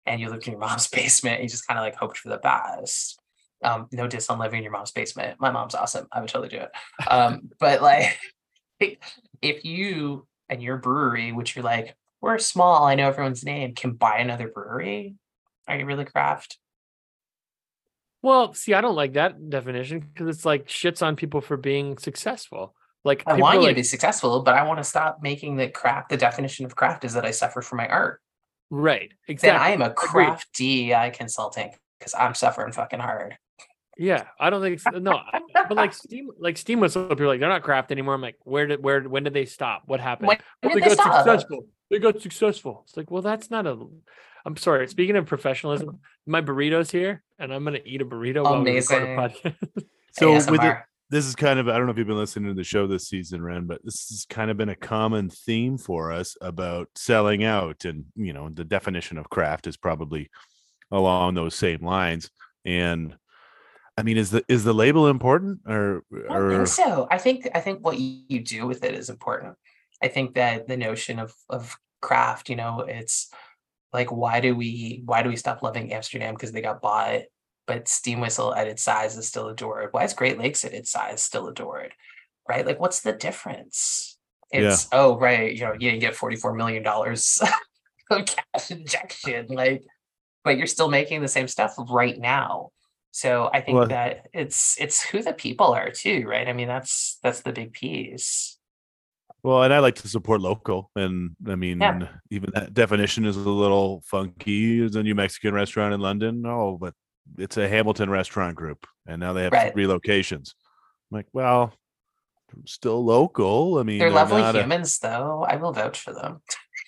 and you lived in your mom's basement and you just kind of like hoped for the best um no diss on living in your mom's basement. My mom's awesome. I would totally do it. Um but like if you and your brewery which you're like we're small i know everyone's name can buy another brewery are you really craft? Well, see, I don't like that definition because it's like shits on people for being successful. Like i want you like, to be successful but i want to stop making the craft the definition of craft is that i suffer for my art. Right, then exactly. i am a craft dei consulting because i'm suffering fucking hard Yeah, I don't think so. no, but like Steam, like Steam whistle, people are like they're not craft anymore. I'm like, where did where when did they stop? What happened? when Well, did they they got stop successful. They got successful. It's like, well, that's not a. I'm sorry. Speaking of professionalism, my burritos here, and I'm gonna eat a burrito while we record a Amazing. podcast. So with it, this is kind of I don't know if you've been listening to the show this season, Ren, but this has kind of been a common theme for us about selling out, and you know the definition of craft is probably along those same lines. And I mean, is the is the label important or I think so. I think I think what you do with it is important. I think that the notion of of craft, you know, it's like why do we why do we stop loving Amsterdam because they got bought, but Steam Whistle at its size is still adored. Why is Great Lakes at its size still adored? Right? Like what's the difference? Yeah. It's oh right, you know, you didn't get $44 million of cash injection, like, but you're still making the same stuff right now. So I think Well- that it's it's who the people are too, right? I mean, that's that's the big piece. well, and I like to support local, and I mean, even that definition is a little funky. It's a New Mexican restaurant in London. Oh, but it's a Hamilton restaurant group, and now they have Right. three locations. I'm like, well, still local. I mean, They're lovely not a- humans, though. I will vouch for them.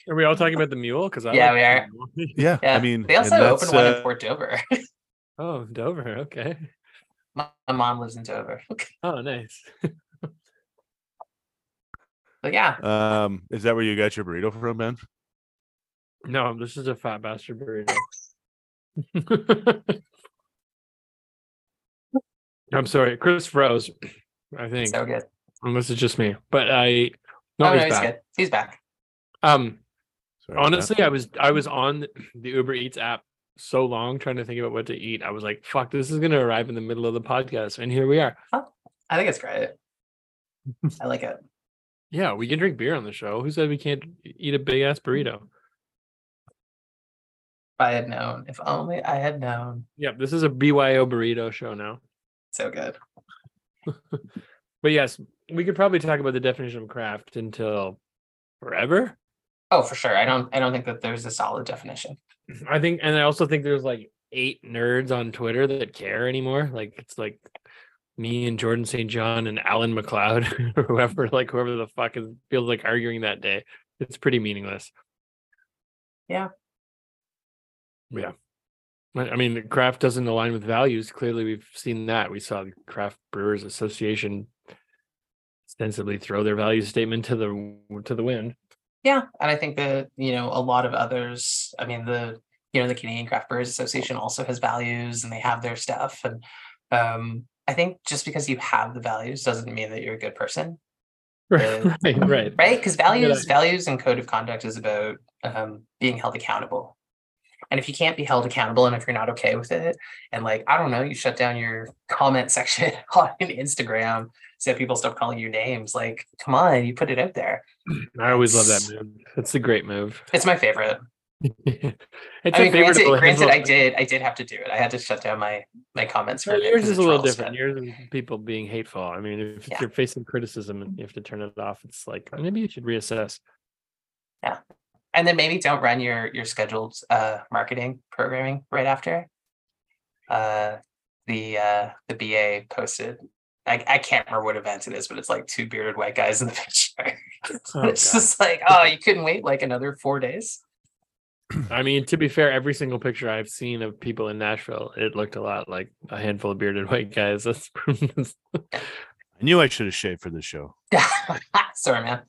Are we all talking about the mule? Because Yeah, we are. yeah, Yeah, I mean, they also opened that's, one uh, in Port Dover. Oh, Dover. Okay. my, my mom lives in Dover. Oh, nice. But yeah, Um, is that where you got your burrito from, Ben? No, this is a fat bastard burrito. I'm sorry, Chris froze. I think, so good. unless it's just me. But I, no, oh, he's no, he's back. good. He's back. Um, Sorry about that. honestly, I was I was on the Uber Eats app so long trying to think about what to eat. I was like, "Fuck, this is gonna arrive in the middle of the podcast," and here we are. I think it's great. I like it. Yeah, we can drink beer on the show. Who said we can't eat a big ass hmm. burrito? If I had known. If only I had known. Yep, this is a BYO burrito show now. So good. But yes, we could probably talk about the definition of craft until forever. Oh, for sure. I don't. I don't think that there's a solid definition. I think, and I also think there's like eight nerds on Twitter that care anymore. Like it's like me and Jordan St. John and Alan McLeod or whoever, like whoever the fuck is feels like arguing that day. It's pretty meaningless. Yeah. Yeah. I I mean, the craft doesn't align with values. Clearly, we've seen that. We saw the Craft Brewers Association ostensibly throw their value statement to the to the wind. Yeah, and I think that you know a lot of others. I mean, the you know the Canadian Craft Brewers Association also has values, and they have their stuff. And um, I think just because you have the values doesn't mean that you're a good person, Right, right, right. right? Because values, idea. values, and code of conduct is about um, being held accountable. And if you can't be held accountable, and if you're not okay with it, and like I don't know, you shut down your comment section on Instagram so people stop calling you names. Like, come on, you put it out there. I always love that move. It's a great move. It's my favorite. it's I a mean, favorite. granted, granted, I did, I did have to do it. I had to shut down my my comments. Well, hurt it yours is a little different. got- Yours is people being hateful. I mean, if Yeah. you're facing criticism and you have to turn it off, it's like maybe you should reassess. And then maybe don't run your your scheduled uh marketing programming right after. Uh the uh the BA posted I, I can't remember what event it is, but it's like two bearded white guys in the picture. Oh, it's God. just like, oh, you couldn't wait like another four days. I mean, to be fair, every single picture I've seen of people in Nashville, it looked a lot like a handful of bearded white guys. That's I knew I should have shaved for this show. Sorry, man.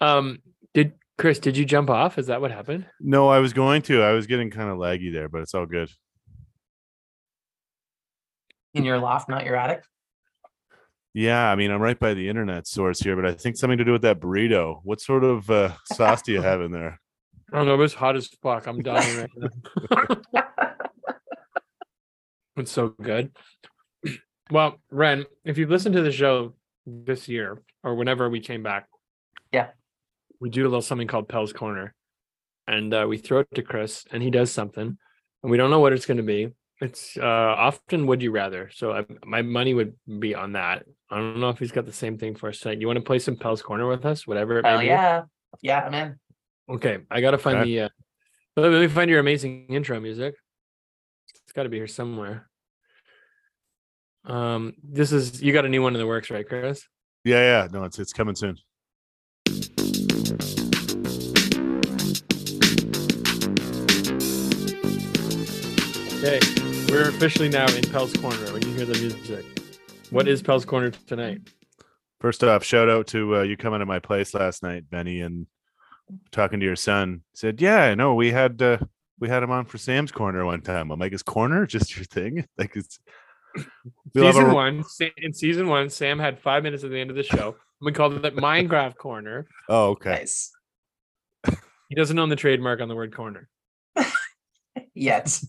Um. Did Chris? Did you jump off? Is that what happened? No, I was going to. I was getting kind of laggy there, but it's all good. in your loft, not your attic. Yeah, I mean, I'm right by the internet source here, but I think something to do with that burrito. What sort of uh, sauce do you have in there? I don't know. It's hot as fuck. I'm dying right now. It's so good. Well, Ren, if you've listened to the show this year or whenever we came back, Yeah. We do a little something called Pell's Corner, and uh, we throw it to Chris, and he does something, and we don't know what it's going to be. It's uh, often would you rather, so I, my money would be on that. I don't know if he's got the same thing for us tonight. You want to play some Pell's Corner with us, whatever it may be? yeah. Yeah, I'm in. Okay, I gotta find Okay. the. Uh, let me find your amazing intro music. It's got to be here somewhere. Um, this is you got a new one in the works, right, Chris? Yeah, yeah. No, it's it's coming soon. Okay, we're officially now in Pell's Corner. When you hear the music, what is Pell's Corner tonight? First off, shout out to uh, you coming to my place last night, Benny, and talking to your son. Said, "Yeah, I know we had uh, we had him on for Sam's Corner one time." I'm like, "Is corner just your thing?" Like it's we'll have a season one, in season one, Sam had five minutes at the end of the show. We called it Minecraft Corner. Oh, okay. Nice. He doesn't own the trademark on the word corner. Yet.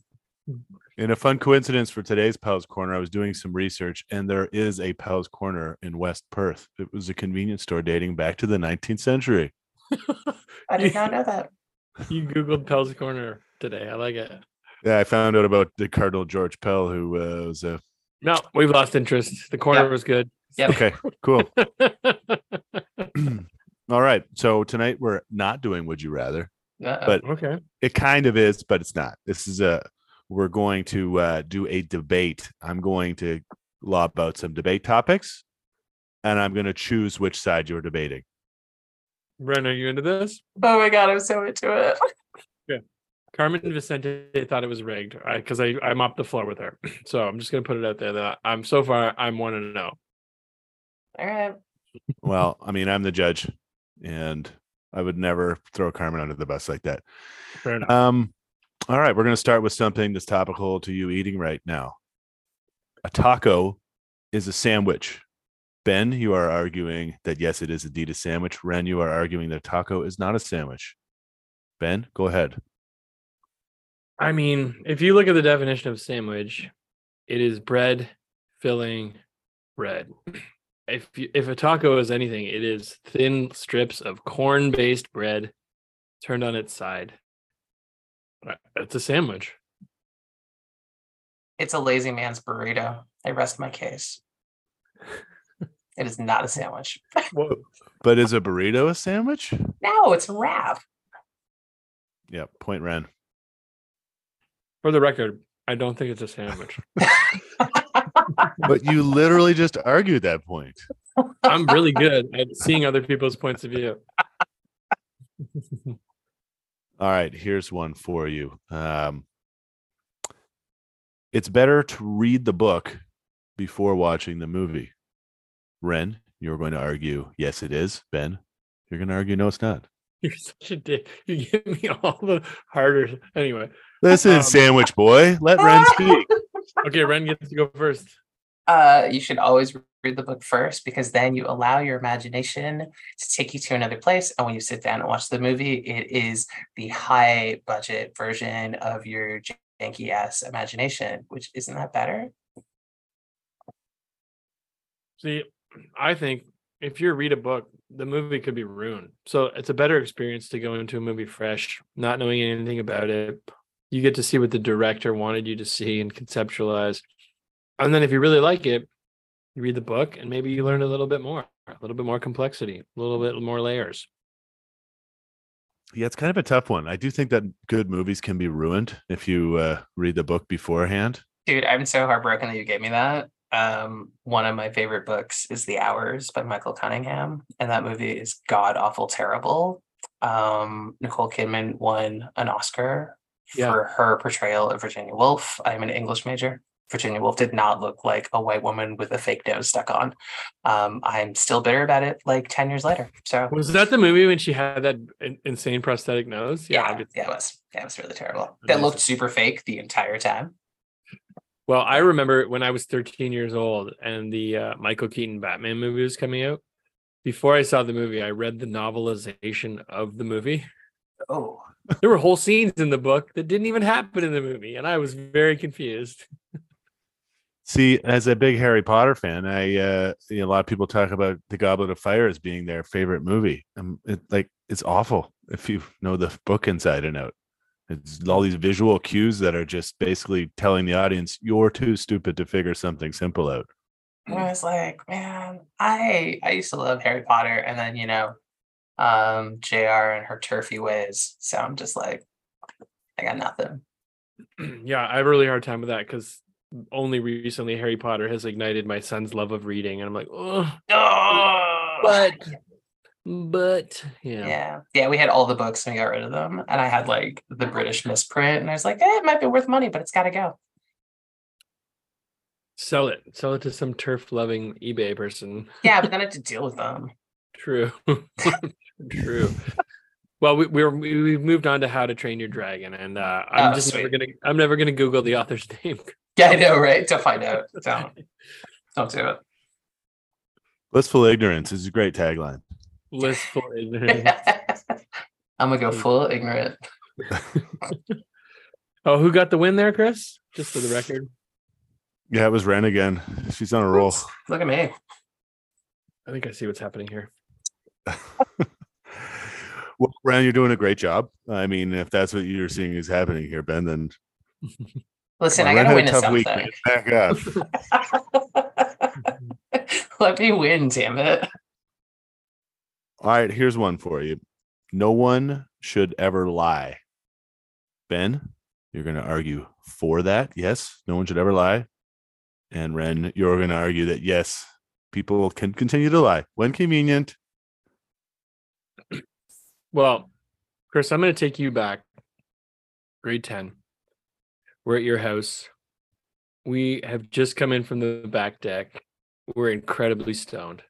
In a fun coincidence for today's Pell's Corner, I was doing some research, and there is a Pell's Corner in West Perth. It was a convenience store dating back to the 19th century. I did not know that. You googled Pell's Corner today. I like it. Yeah, I found out about the Cardinal George Pell, who uh, was a No, we've lost interest. The corner Yep. was good. Yep. okay, cool. All right, so tonight we're not doing Would You Rather. Uh-oh. But- okay. It kind of is, but it's not. This is a we're going to uh, do a debate. I'm going to lob out some debate topics, and I'm going to choose which side you're debating. Ren, are you into this? oh my god, I'm so into it. Carmen Vicente thought it was rigged because I, I mopped the floor with her. So I'm just gonna put it out there that I'm so far I'm one and oh. All right. Well, I mean, I'm the judge, and I would never throw Carmen under the bus like that. Fair enough. Um, all right, we're going to start with something that's topical to you eating right now. A taco is a sandwich. Ben, you are arguing that yes, it is indeed a sandwich. Ren, you are arguing that taco is not a sandwich. Ben, go ahead. I mean, if you look at the definition of sandwich, it is bread, filling, bread. If you, if a taco is anything, it is thin strips of corn-based bread turned on its side. Uh, It's a sandwich. It's a lazy man's burrito. I rest my case. It is not a sandwich. Whoa. But is a burrito a sandwich? No, it's a wrap. Yeah, point Ren. For the record, I don't think it's a sandwich. But you literally just argued that point. I'm really good at seeing other people's points of view. All right, here's one for you. Um, it's better to read the book before watching the movie. Ren, you're going to argue, yes, it is. Ben, you're going to argue, no, it's not. You're such a dick. You give me all the harder. Anyway, Listen, Um, sandwich boy, let Ren speak. okay, Ren gets to go first. Uh, you should always the book first because then you allow your imagination to take you to another place. And when you sit down and watch the movie, it is the high budget version of your janky ass imagination, which isn't that better? See, I think if you read a book, the movie could be ruined. So it's a better experience to go into a movie fresh, not knowing anything about it, You get to see what the director wanted you to see and conceptualize. And then if you really like it, you read the book and maybe you learn a little bit more, a little bit more complexity, a little bit more layers. Yeah, it's kind of a tough one. I do think that good movies can be ruined if you uh, read the book beforehand. Dude, I'm so heartbroken that you gave me that. Um, one of my favorite books is The Hours by Michael Cunningham, and that movie is god awful terrible. Um, Nicole Kidman won an Oscar Yeah. for her portrayal of Virginia Woolf. I'm an English major. Virginia Woolf did not look like a white woman with a fake nose stuck on. Um, I'm still bitter about it like 10 years later. So Was that the movie when she had that insane prosthetic nose? yeah, I yeah, it was. Yeah, it was really terrible. That looked super fake the entire time. Well, I remember when I was 13 years old and the uh, Michael Keaton Batman movie was coming out. Before I saw the movie, I read the novelization of the movie. Oh, There were whole scenes in the book that didn't even happen in the movie, and I was very confused. See, as a big Harry Potter fan, I uh, you know, a lot of people talk about the Goblet of Fire as being their favorite movie. Um, it, like it's awful if you know the book inside and out. It's all these visual cues that are just basically telling the audience you're too stupid to figure something simple out. And I was like, man, I I used to love Harry Potter, and then you know, um, Jr. and her TERFy ways. So I'm just like, I got nothing. yeah, I have a really hard time with that because only recently Harry Potter has ignited my son's love of reading, and I'm like, oh, Oh, but, but, yeah. yeah, yeah. We had all the books and we got rid of them, and I had like the British misprint, and I was like, eh, it might be worth money, but it's got to go. sell it, sell it to some TERF loving eBay person. Yeah, but then I had to deal with them. True, true. Well, we, we're we, we've moved on to how to train your dragon, and uh, I'm Oh, just never gonna I'm never gonna Google the author's name. Yeah, I know, right? To find out, don't don't do it. Blissful ignorance is a great tagline. Blissful ignorance. I'm gonna go full ignorant. Oh, who got the win there, Chris? Just for the record, Yeah, it was Ren again. She's on a roll. Look at me. I think I see what's happening here. well, Ren, you're doing a great job. I mean, if that's what you're seeing is happening here, Ben, then Listen, Well, I gotta win a tough week, something. Back up. Let me win, damn it. All right, here's one for you. No one should ever lie. Ben, you're going to argue for that. Yes, no one should ever lie. And Ren, you're going to argue that yes, people can continue to lie when convenient. Well, Chris, I'm going to take you back. Grade 10. We're at your house. We have just come in from the back deck. We're incredibly stoned.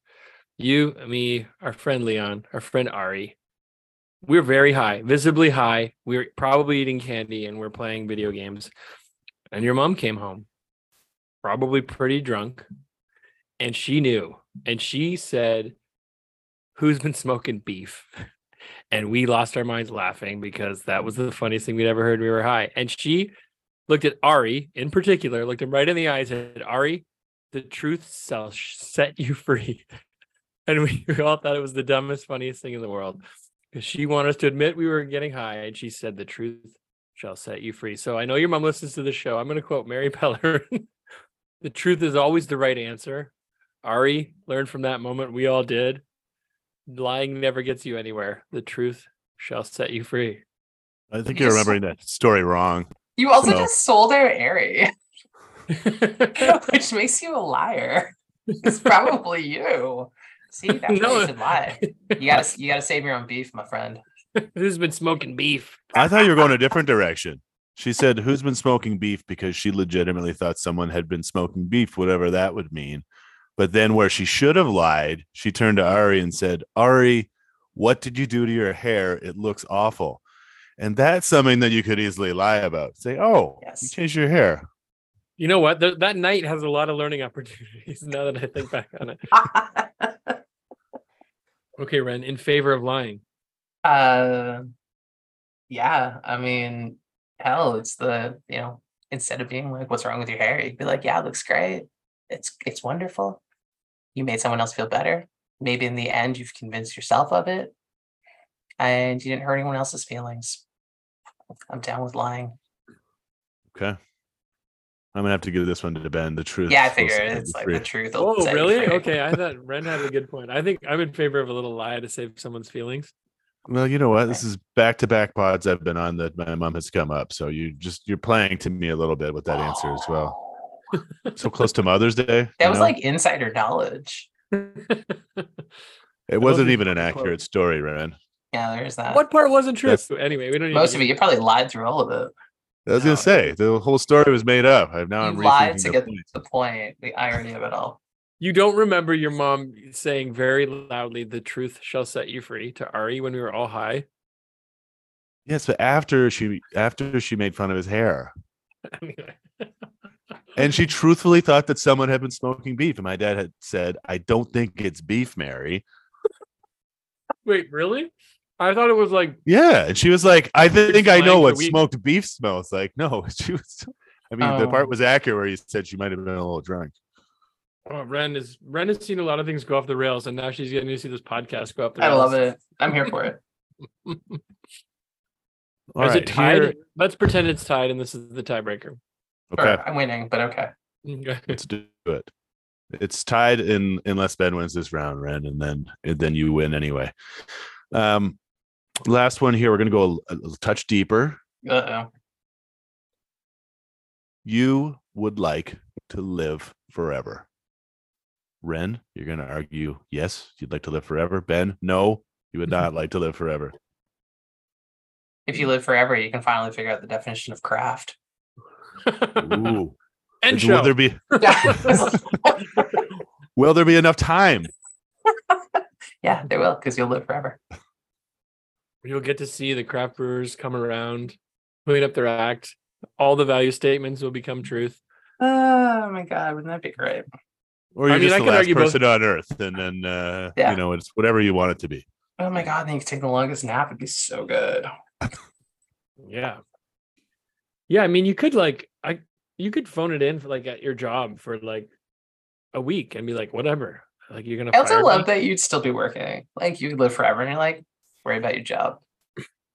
You, me, our friend Leon, our friend Ari. We're very high, visibly high. We're probably eating candy and we're playing video games. And your mom came home, probably pretty drunk. And she knew. And she said, Who's been smoking beef? and we lost our minds laughing because that was the funniest thing we'd ever heard. We were high, and she looked at Ari in particular, looked him right in the eyes, and said, "Ari, the truth shall set you free." And we, we all thought it was the dumbest, funniest thing in the world because she wanted us to admit we were getting high, and she said, "The truth shall set you free." So I know your mom listens to the show. I'm going to quote Mary Pellerin: "The truth is always the right answer." Ari learned from that moment. We all did lying never gets you anywhere. The truth shall set you free. I think You you're remembering that story wrong. You also No. just sold our Ari, which makes you a liar. It's probably you. See, that's why No. you should lie. You gotta you gotta save your own beef, my friend. Who's been smoking beef? I thought you were going a different direction. She said, Who's been smoking beef? Because she legitimately thought someone had been smoking beef, whatever that would mean. But then, where she should have lied, she turned to Ari and said, Ari, what did you do to your hair? It looks awful. And that's something that you could easily lie about. Say, Oh, yes. you Yes. changed your hair. You know what? Th- that night has a lot of learning opportunities now that I think back on it. Okay, Ren, in favor of lying. uh yeah, I mean, hell, it's the you know, instead of being like, what's wrong with your hair? You'd be like, yeah, it looks great. It's it's wonderful. You made someone else feel better. Maybe in the end you've convinced yourself of it. And you didn't hurt anyone else's feelings. I'm down with lying. Okay. I'm gonna have to give this one to Ben. The truth. Yeah, I figure it's like free. the truth. Oh, really? Okay, I thought Ren had a good point. I think I'm in favor of a little lie to save someone's feelings. Well, you know what? This is back to back pods I've been on that my mom has come up. So you just you're playing to me a little bit with that answer as well. So close to Mother's Day. That was know? like insider knowledge. it wasn't even an accurate story, Ren. Yeah, there's that. what part wasn't true? That's- Anyway, we don't need Most of it, you probably lied through all of it. I was No, gonna say the whole story was made up. I've now I'm you lied to the get point. the point, the irony of it all. You don't remember your mom saying very loudly, "The truth shall set you free" to Ari when we were all high. Yes, but after she after she made fun of his hair. Anyway. And she truthfully thought that someone had been smoking beef. And my dad had said, I don't think it's beef, Mary. Wait, really? I thought it was like Yeah. And she was like, I think I know what weed. smoked beef smells like. No, she was I mean, the Oh. part was accurate where he said she might have been a little drunk. oh, Ren is Ren has seen a lot of things go off the rails, and now she's getting to see this podcast go up the I love it. I'm here for it. All Is right, it tied? here- Let's pretend it's tied, and this is the tiebreaker. okay, Sure, I'm winning, but okay. Okay. let's do it. It's tied in unless Ben wins this round, Ren, and then and then you win anyway. Um last one here, we're gonna go a, a touch deeper. Uh oh. you would like to live forever. Ren, you're going to argue yes, you'd like to live forever. Ben, no, you would not like to live forever. If you live forever, you can finally figure out the definition of craft. Ooh. End will there be will there be enough time? yeah there will, because you'll live forever. You'll get to see the craft brewers come around, clean up their act. All the value statements will become truth. Oh my god, wouldn't that be great? Or you're I mean, just I the could last argue both. person on earth and then uh Yeah. you know it's whatever you want it to be. Oh my god, then you can take the longest nap. It'd be so good. Yeah. Yeah, I mean, you could like, I, you could phone it in for like at your job for like a week and be like, whatever. Like you're gonna. I also love me? that you'd still be working. Like you live forever and you're like, worry about your job.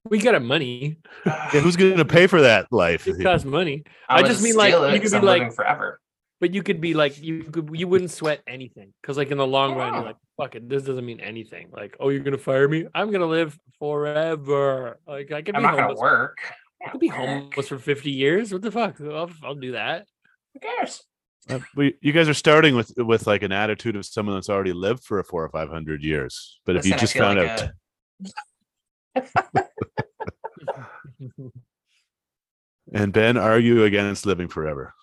We got a money. Yeah, who's going to pay for that life? It costs money, I'm I just mean, like, steal you could be I'm like- forever. but you could be like, you could, you wouldn't sweat anything because like in the long run, you're like, fuck it, this doesn't mean anything. Like, oh, you're gonna fire me? I'm gonna live forever. Like I could I'm be not gonna homeless. work. I could be homeless for 50 years. What the fuck? I'll, I'll do that. Who cares? Uh, but you guys are starting with with like an attitude of someone that's already lived for a four or five hundred years. But if you just found like out, and Ben, are you against living forever?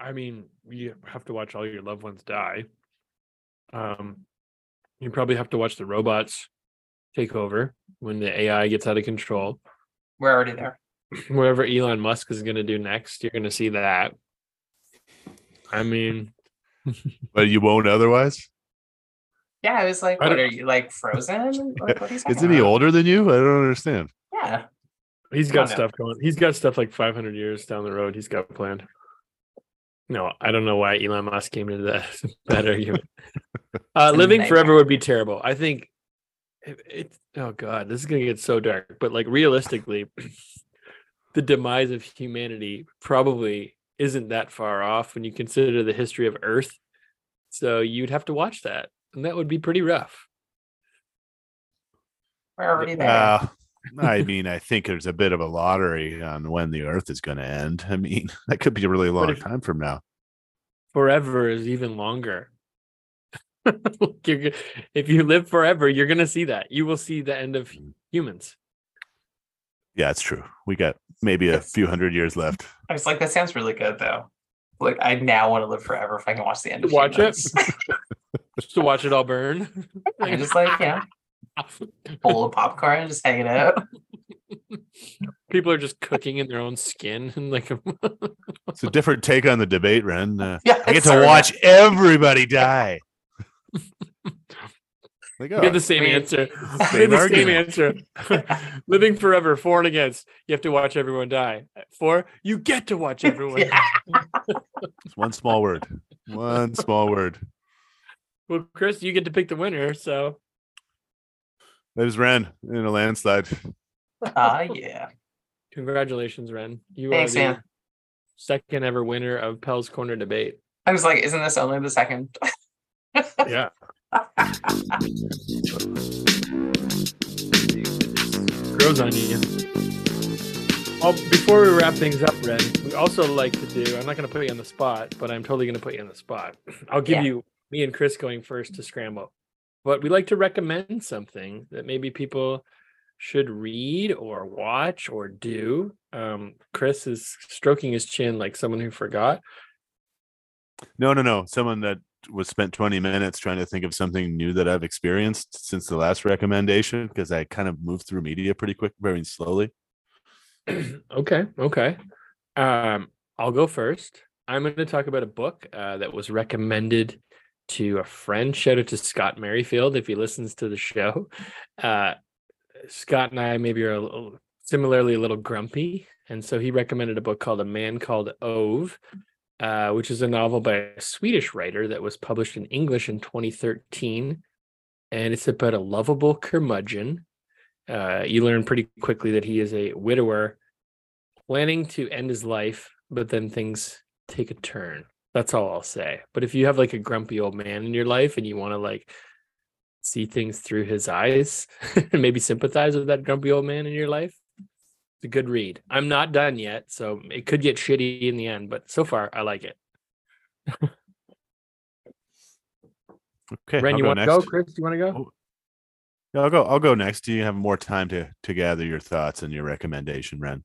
I mean, you have to watch all your loved ones die. Um, you probably have to watch the robots take over when the AI gets out of control. We're already there. Whatever Elon Musk is going to do next, you're going to see that. I mean, But you won't otherwise. Yeah, I was like, I what are you like frozen? Like, what are you Isn't he older than you? I don't understand. Yeah. He's got on now. stuff going. He's got stuff like 500 years down the road. He's got planned. No, I don't know why Elon Musk came into that that argument. Uh, living nightmare. forever would be terrible. I think it, it. Oh God, this is gonna get so dark. But like realistically, the demise of humanity probably isn't that far off when you consider the history of Earth. So you'd have to watch that, and that would be pretty rough. We're already there. Uh, I mean, I think there's a bit of a lottery on when the Earth is going to end. I mean, that could be a really long time from now. Forever is even longer. If you live forever, you're gonna see that. You will see the end of humans. Yeah, it's true. We got maybe a few hundred years left. I was like, that sounds really good though. Like I now want to live forever if I can watch the end of Watch it. Humans. Just to watch it all burn. I just like, you know, bowl of popcorn, just hanging out. People are just cooking in their own skin and like It's a different take on the debate, Ren. Uh, Yeah, I get to sorry. watch everybody die. like, we have oh, the same Wait. answer. same the same answer. Living forever, for and against. You have to watch everyone die. For you get to watch everyone. Yeah. It's one small word. One small word. Well, Chris, you get to pick the winner. So That is Ren in a landslide. Ah, yeah. Congratulations, Ren. You Thanks, are the man. second ever winner of Pell's Corner debate. I was like, isn't this only the second? Yeah. grows on you. Well, before we wrap things up, Ren, we also like to do. I'm not going to put you on the spot, but I'm totally going to put you on the spot. I'll give Yeah. you me and Chris going first to scramble. But we like to recommend something that maybe people should read or watch or do. Um, Chris is stroking his chin like someone who forgot. No, no, no. Someone that was spent 20 minutes trying to think of something new that I've experienced since the last recommendation because I kind of moved through media pretty quick, very slowly. okay, okay. Um, I'll go first. I'm going to talk about a book uh, that was recommended to a friend. Shout out to Scott Merrifield if he listens to the show. Uh, Scott and I maybe are a little, similarly a little grumpy, and so he recommended a book called A Man Called Ove, uh, which is a novel by a Swedish writer that was published in English in 2013, and it's about a lovable curmudgeon uh, you learn pretty quickly that he is a widower planning to end his life, but then things take a turn. That's all I'll say. But if you have like a grumpy old man in your life and you want to like see things through his eyes and maybe sympathize with that grumpy old man in your life, it's a good read. I'm not done yet, so it could get shitty in the end, but so far I like it. Okay. Ren, I'll you want to go? Chris, you want to go? Oh, Yeah, I'll go. I'll go next. Do you have more time to to gather your thoughts and your recommendation, Ren.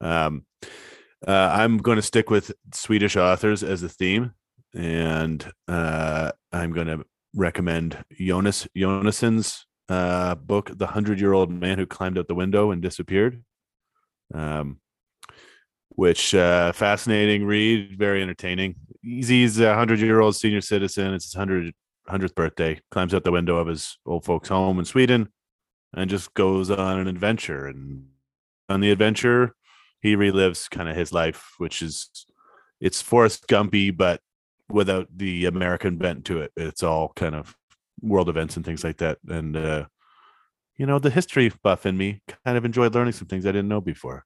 Um, uh, I'm going to stick with Swedish authors as a theme, and uh, I'm going to recommend Jonas Jonasson's uh, book, "The Hundred Year Old Man Who Climbed Out the Window and Disappeared," um, which uh, fascinating read, very entertaining. He's, a hundred year old senior citizen. It's his hundred hundredth birthday, climbs out the window of his old folks' home in Sweden, and just goes on an adventure. And on the adventure, he relives kind of his life, which is it's Forrest Gumpy, but without the American bent to it. It's all kind of world events and things like that. And uh, you know, the history buff in me kind of enjoyed learning some things I didn't know before.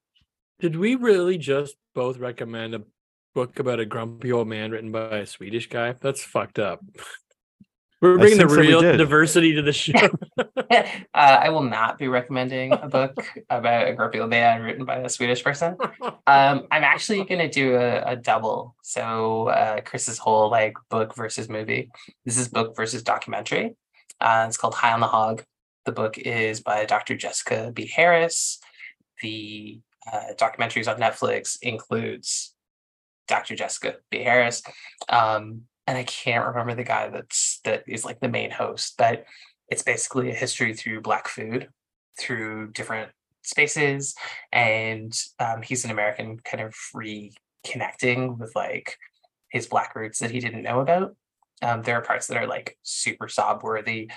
Did we really just both recommend a book about a grumpy old man written by a Swedish guy? That's fucked up. We're bringing the think that we real diversity to the show. uh, I will not be recommending a book about a grumpy old man written by a Swedish person. Um, I'm actually going to do a, a double. So uh, Chris's whole like book versus movie. This is book versus documentary. Uh, it's called High on the Hog. The book is by Dr. Jessica B. Harris. The uh, documentaries on Netflix includes Dr. Jessica B. Harris. Um, and I can't remember the guy that's that is like the main host, but it's basically a history through black food, through different spaces, and um, he's an American kind of reconnecting with like his black roots that he didn't know about. Um, there are parts that are like super sob worthy,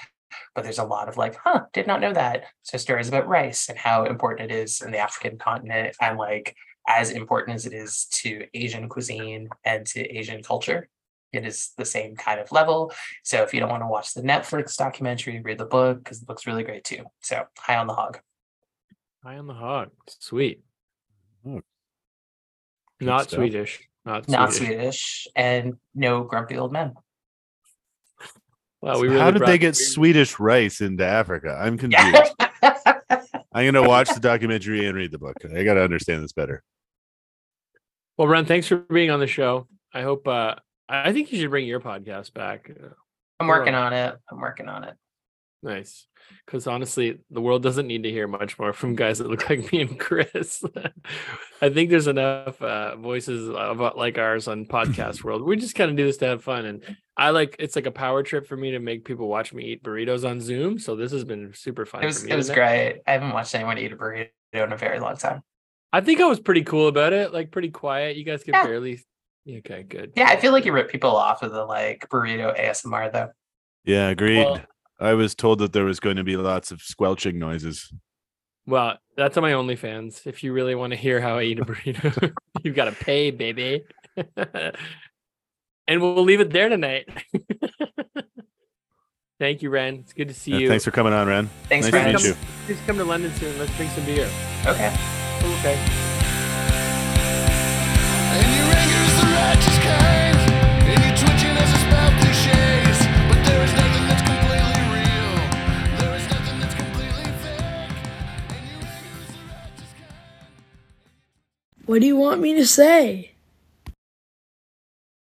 but there's a lot of like, huh, did not know that. So stories about rice and how important it is in the African continent, and like as important as it is to Asian cuisine and to Asian culture. It is the same kind of level. So if you don't want to watch the Netflix documentary, read the book because the book's really great too. So high on the hog. High on the hog. Sweet. Oh, Not stuff. Swedish. Not, Not Swedish. Swedish and no grumpy old men. Wow, we So really How did they get weird- Swedish rice into Africa? I'm confused. I'm gonna watch the documentary and read the book. I gotta understand this better. Well, Ren, thanks for being on the show. I hope. uh I think you should bring your podcast back. Uh, I'm working on it. I'm working on it. Nice. Because honestly, the world doesn't need to hear much more from guys that look like me and Chris. I think there's enough uh, voices about like ours on podcast world. We just kind of do this to have fun, and I like it's like a power trip for me to make people watch me eat burritos on Zoom. So this has been super fun. It was for me it was great. I haven't watched anyone eat a burrito in a very long time. I think I was pretty cool about it, like pretty quiet. You guys could Yeah. barely. Okay, good. Yeah, I feel like you rip people off of the like burrito ASMR though. Yeah, agreed. Well- I was told that there was going to be lots of squelching noises. Well, that's on my OnlyFans. If you really want to hear how I eat a burrito, you've got to pay, baby. and we'll leave it there tonight. Thank you, Ren. It's good to see Uh, you. thanks for coming on, Ren. Thanks, Nice to friends. meet you. Please come to London soon. Let's drink some beer. Okay. Okay. What do you want me to say?